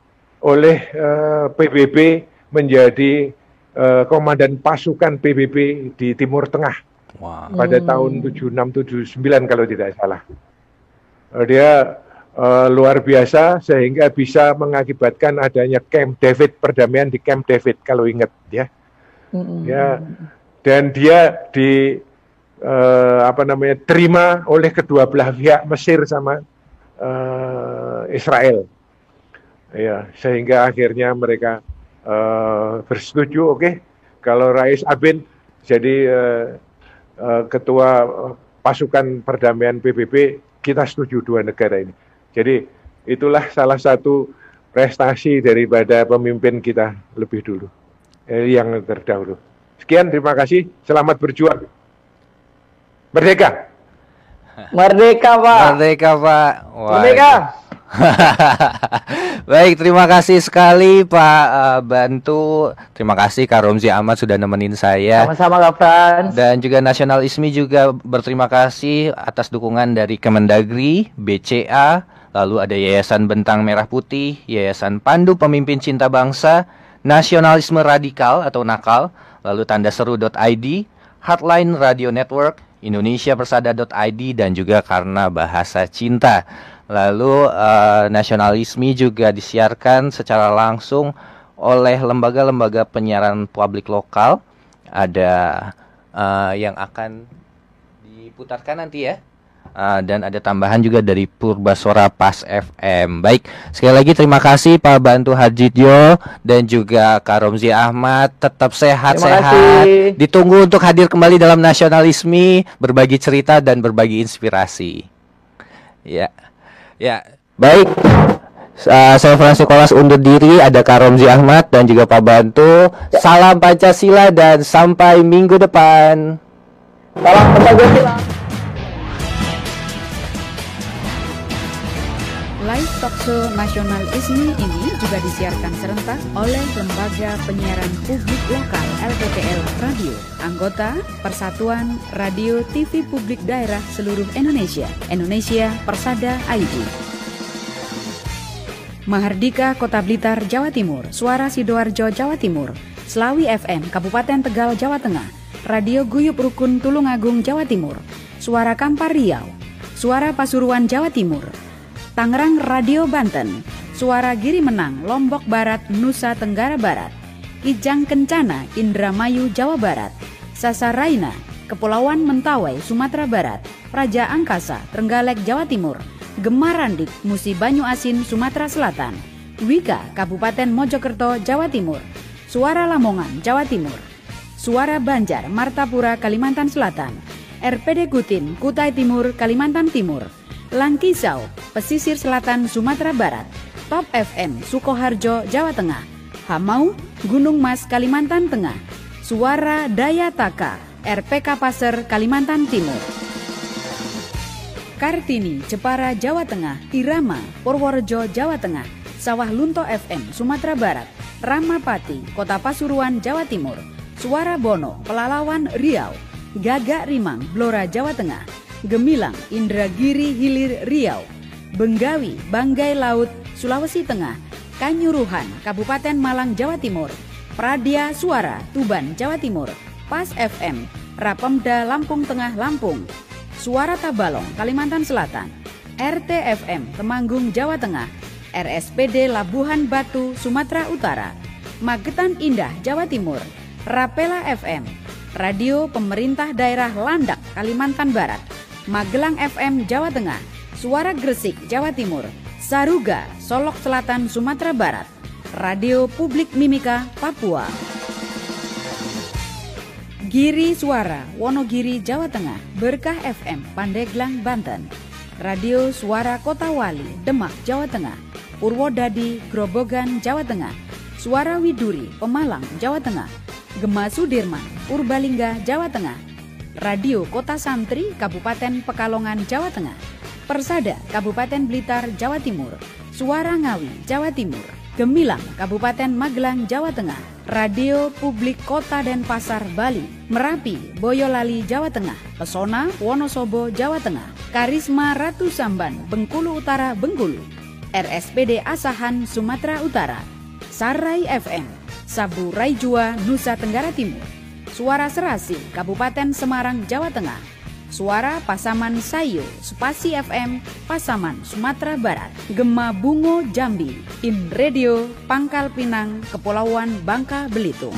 oleh eh, PBB menjadi eh, komandan pasukan PBB di Timur Tengah Wah. pada tahun 76-79 kalau tidak salah. Eh, Dia eh, luar biasa sehingga bisa mengakibatkan adanya Camp David perdamaian di Camp David kalau ingat ya. Ya. Dan dia di eh, apa namanya terima oleh kedua belah pihak Mesir sama eh, Israel. Ya, sehingga akhirnya mereka eh, bersetuju oke kalau Rais Abin jadi eh, eh, ketua pasukan perdamaian PBB kita setuju dua negara ini. Jadi itulah salah satu prestasi daripada pemimpin kita lebih dulu eh, yang terdahulu. Sekian terima kasih. Selamat berjuang. Merdeka. Merdeka Pak. Merdeka Pak. Wah, Merdeka. [LAUGHS] Baik, terima kasih sekali Pak eh, Bantu. Terima kasih Kak Romzi Ahmad sudah nemenin saya. Sama-sama Kak Frans. Dan juga Nasional ISMI juga berterima kasih atas dukungan dari Kemendagri, BCA, lalu ada Yayasan Bentang Merah Putih, Yayasan Pandu Pemimpin Cinta Bangsa, Nasionalisme Radikal atau Nakal, lalu tanda seru.id, Hotline Radio Network, indonesiapersada.id dan juga karena bahasa cinta. Lalu eh, nasionalisme juga disiarkan secara langsung oleh lembaga-lembaga penyiaran publik lokal. Ada eh, yang akan diputarkan nanti ya. Ah, dan ada tambahan juga dari Purbasora Pas FM. Baik, sekali lagi terima kasih Pak Bantu Hajidyo dan juga Kak Romzi Ahmad. Tetap sehat-sehat. Ditunggu untuk hadir kembali dalam nasionalisme, berbagi cerita dan berbagi inspirasi. Ya, ya, baik. Uh, saya Francis Kolas undur diri, ada Kak Romzi Ahmad dan juga Pak Bantu. Salam Pancasila dan sampai minggu depan. Salam Pancasila. Talkshow Nasional ISMI ini juga disiarkan serentak oleh Lembaga Penyiaran Publik Lokal LPPL Radio, anggota Persatuan Radio TV Publik Daerah Seluruh Indonesia, Indonesia Persada ID. Mahardika Kota Blitar, Jawa Timur, Suara Sidoarjo, Jawa Timur, Selawi FM, Kabupaten Tegal, Jawa Tengah, Radio Guyup Rukun Tulungagung, Jawa Timur, Suara Kampar Riau, Suara Pasuruan, Jawa Timur, Tangerang Radio Banten, Suara Giri Menang, Lombok Barat, Nusa Tenggara Barat, Kijang Kencana, Indramayu, Jawa Barat, Sasaraina, Kepulauan Mentawai, Sumatera Barat, Praja Angkasa, Trenggalek, Jawa Timur, Gemarandik, Musi Banyu Asin, Sumatera Selatan, Wika, Kabupaten Mojokerto, Jawa Timur, Suara Lamongan, Jawa Timur, Suara Banjar, Martapura, Kalimantan Selatan, RPD Kutin, Kutai Timur, Kalimantan Timur, Langkisau, Pesisir Selatan, Sumatera Barat, Top FM, Sukoharjo, Jawa Tengah, Hamau, Gunung Mas, Kalimantan Tengah, Suara Daya Taka, RPK Paser, Kalimantan Timur. Kartini, Jepara, Jawa Tengah, Irama, Purworejo, Jawa Tengah, Sawah Lunto FM, Sumatera Barat, Ramapati, Kota Pasuruan, Jawa Timur, Suara Bono, Pelalawan, Riau, Gagak Rimang, Blora, Jawa Tengah, Gemilang, Indragiri, Hilir, Riau, Benggawi, Banggai Laut, Sulawesi Tengah, Kanyuruhan, Kabupaten Malang, Jawa Timur, Pradia Suara, Tuban, Jawa Timur, Pas FM, Rapemda, Lampung Tengah, Lampung, Suara Tabalong, Kalimantan Selatan, RTFM, Temanggung, Jawa Tengah, RSPD Labuhan Batu, Sumatera Utara, Magetan Indah, Jawa Timur, Rapela FM, Radio Pemerintah Daerah Landak, Kalimantan Barat, Magelang FM, Jawa Tengah, Suara Gresik, Jawa Timur, Saruga, Solok Selatan, Sumatera Barat, Radio Publik Mimika, Papua. Giri Suara, Wonogiri, Jawa Tengah, Berkah FM, Pandeglang, Banten, Radio Suara Kota Wali, Demak, Jawa Tengah, Purwodadi, Grobogan, Jawa Tengah, Suara Widuri, Pemalang, Jawa Tengah, Gema Sudirman, Purbalingga, Jawa Tengah, Radio Kota Santri, Kabupaten Pekalongan, Jawa Tengah, Persada, Kabupaten Blitar, Jawa Timur, Suara Ngawi, Jawa Timur, Gemilang, Kabupaten Magelang, Jawa Tengah, Radio Publik Kota Denpasar, Bali, Merapi, Boyolali, Jawa Tengah, Pesona, Wonosobo, Jawa Tengah, Karisma Ratu Samban, Bengkulu Utara, Bengkulu, RSPD Asahan, Sumatera Utara, Sarai FM, Sabu Raijua, Nusa Tenggara Timur, Suara Serasi, Kabupaten Semarang, Jawa Tengah, Suara Pasaman Sayo, Spasi FM, Pasaman, Sumatera Barat, Gema Bungo Jambi, In Radio, Pangkal Pinang, Kepulauan Bangka Belitung.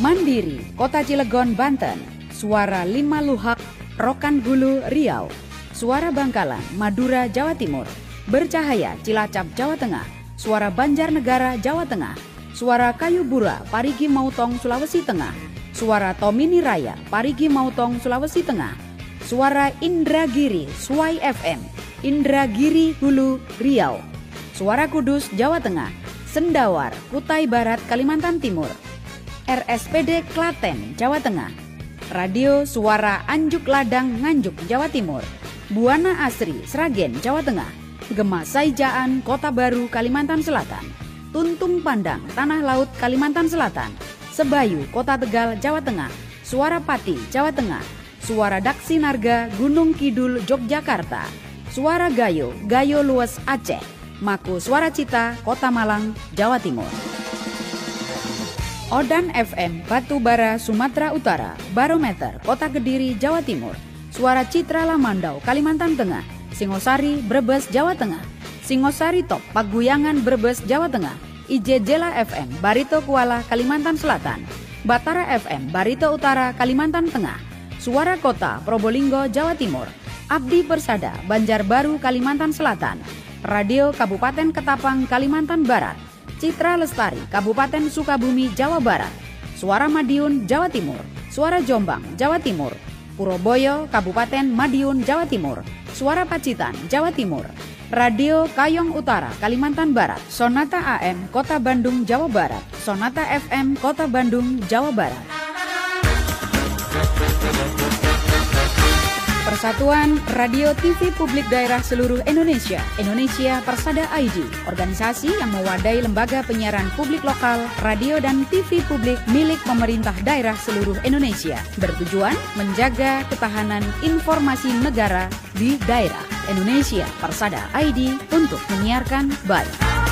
Mandiri, Kota Cilegon, Banten, Suara Lima Luhak, Rokan Hulu, Riau, Suara Bangkalan, Madura, Jawa Timur, Bercahaya, Cilacap, Jawa Tengah, Suara Banjarnegara, Jawa Tengah, Suara Kayu Bura, Parigi Mautong, Sulawesi Tengah, Suara Tomini Raya, Parigi Mautong, Sulawesi Tengah, Suara Indragiri, Suai FM, Indragiri Hulu, Riau, Suara Kudus, Jawa Tengah, Sendawar, Kutai Barat, Kalimantan Timur, RSPD Klaten, Jawa Tengah, Radio Suara Anjuk Ladang, Nganjuk, Jawa Timur, Buana Asri, Sragen, Jawa Tengah, Gema Saijaan, Kota Baru, Kalimantan Selatan, Tuntung Pandang, Tanah Laut, Kalimantan Selatan, Sebayu, Kota Tegal, Jawa Tengah, Suara Pati, Jawa Tengah, Suara Daksi Narga, Gunung Kidul, Yogyakarta, Suara Gayo, Gayo Lues, Aceh, Mako Suara Cita, Kota Malang, Jawa Timur. Odan FM, Batubara, Sumatera Utara, Barometer, Kota Kediri, Jawa Timur, Suara Citra Lamandau, Kalimantan Tengah, Singosari, Brebes, Jawa Tengah, Singosari Top, Paguyangan, Brebes, Jawa Tengah, IJ Jela FM, Barito Kuala, Kalimantan Selatan, Batara FM, Barito Utara, Kalimantan Tengah, Suara Kota, Probolinggo, Jawa Timur, Abdi Persada, Banjarbaru, Kalimantan Selatan, Radio Kabupaten Ketapang, Kalimantan Barat, Citra Lestari, Kabupaten Sukabumi, Jawa Barat, Suara Madiun, Jawa Timur, Suara Jombang, Jawa Timur, Puroboyo, Kabupaten Madiun, Jawa Timur, Suara Pacitan, Jawa Timur, Radio Kayong Utara, Kalimantan Barat, Sonata AM, Kota Bandung, Jawa Barat, Sonata FM, Kota Bandung, Jawa Barat. Persatuan Radio TV Publik Daerah Seluruh Indonesia, Indonesia Persada ID, organisasi yang mewadai lembaga penyiaran publik lokal, radio dan TV publik milik pemerintah daerah seluruh Indonesia, bertujuan menjaga ketahanan informasi negara di daerah. Indonesia Persada ID untuk menyiarkan baik.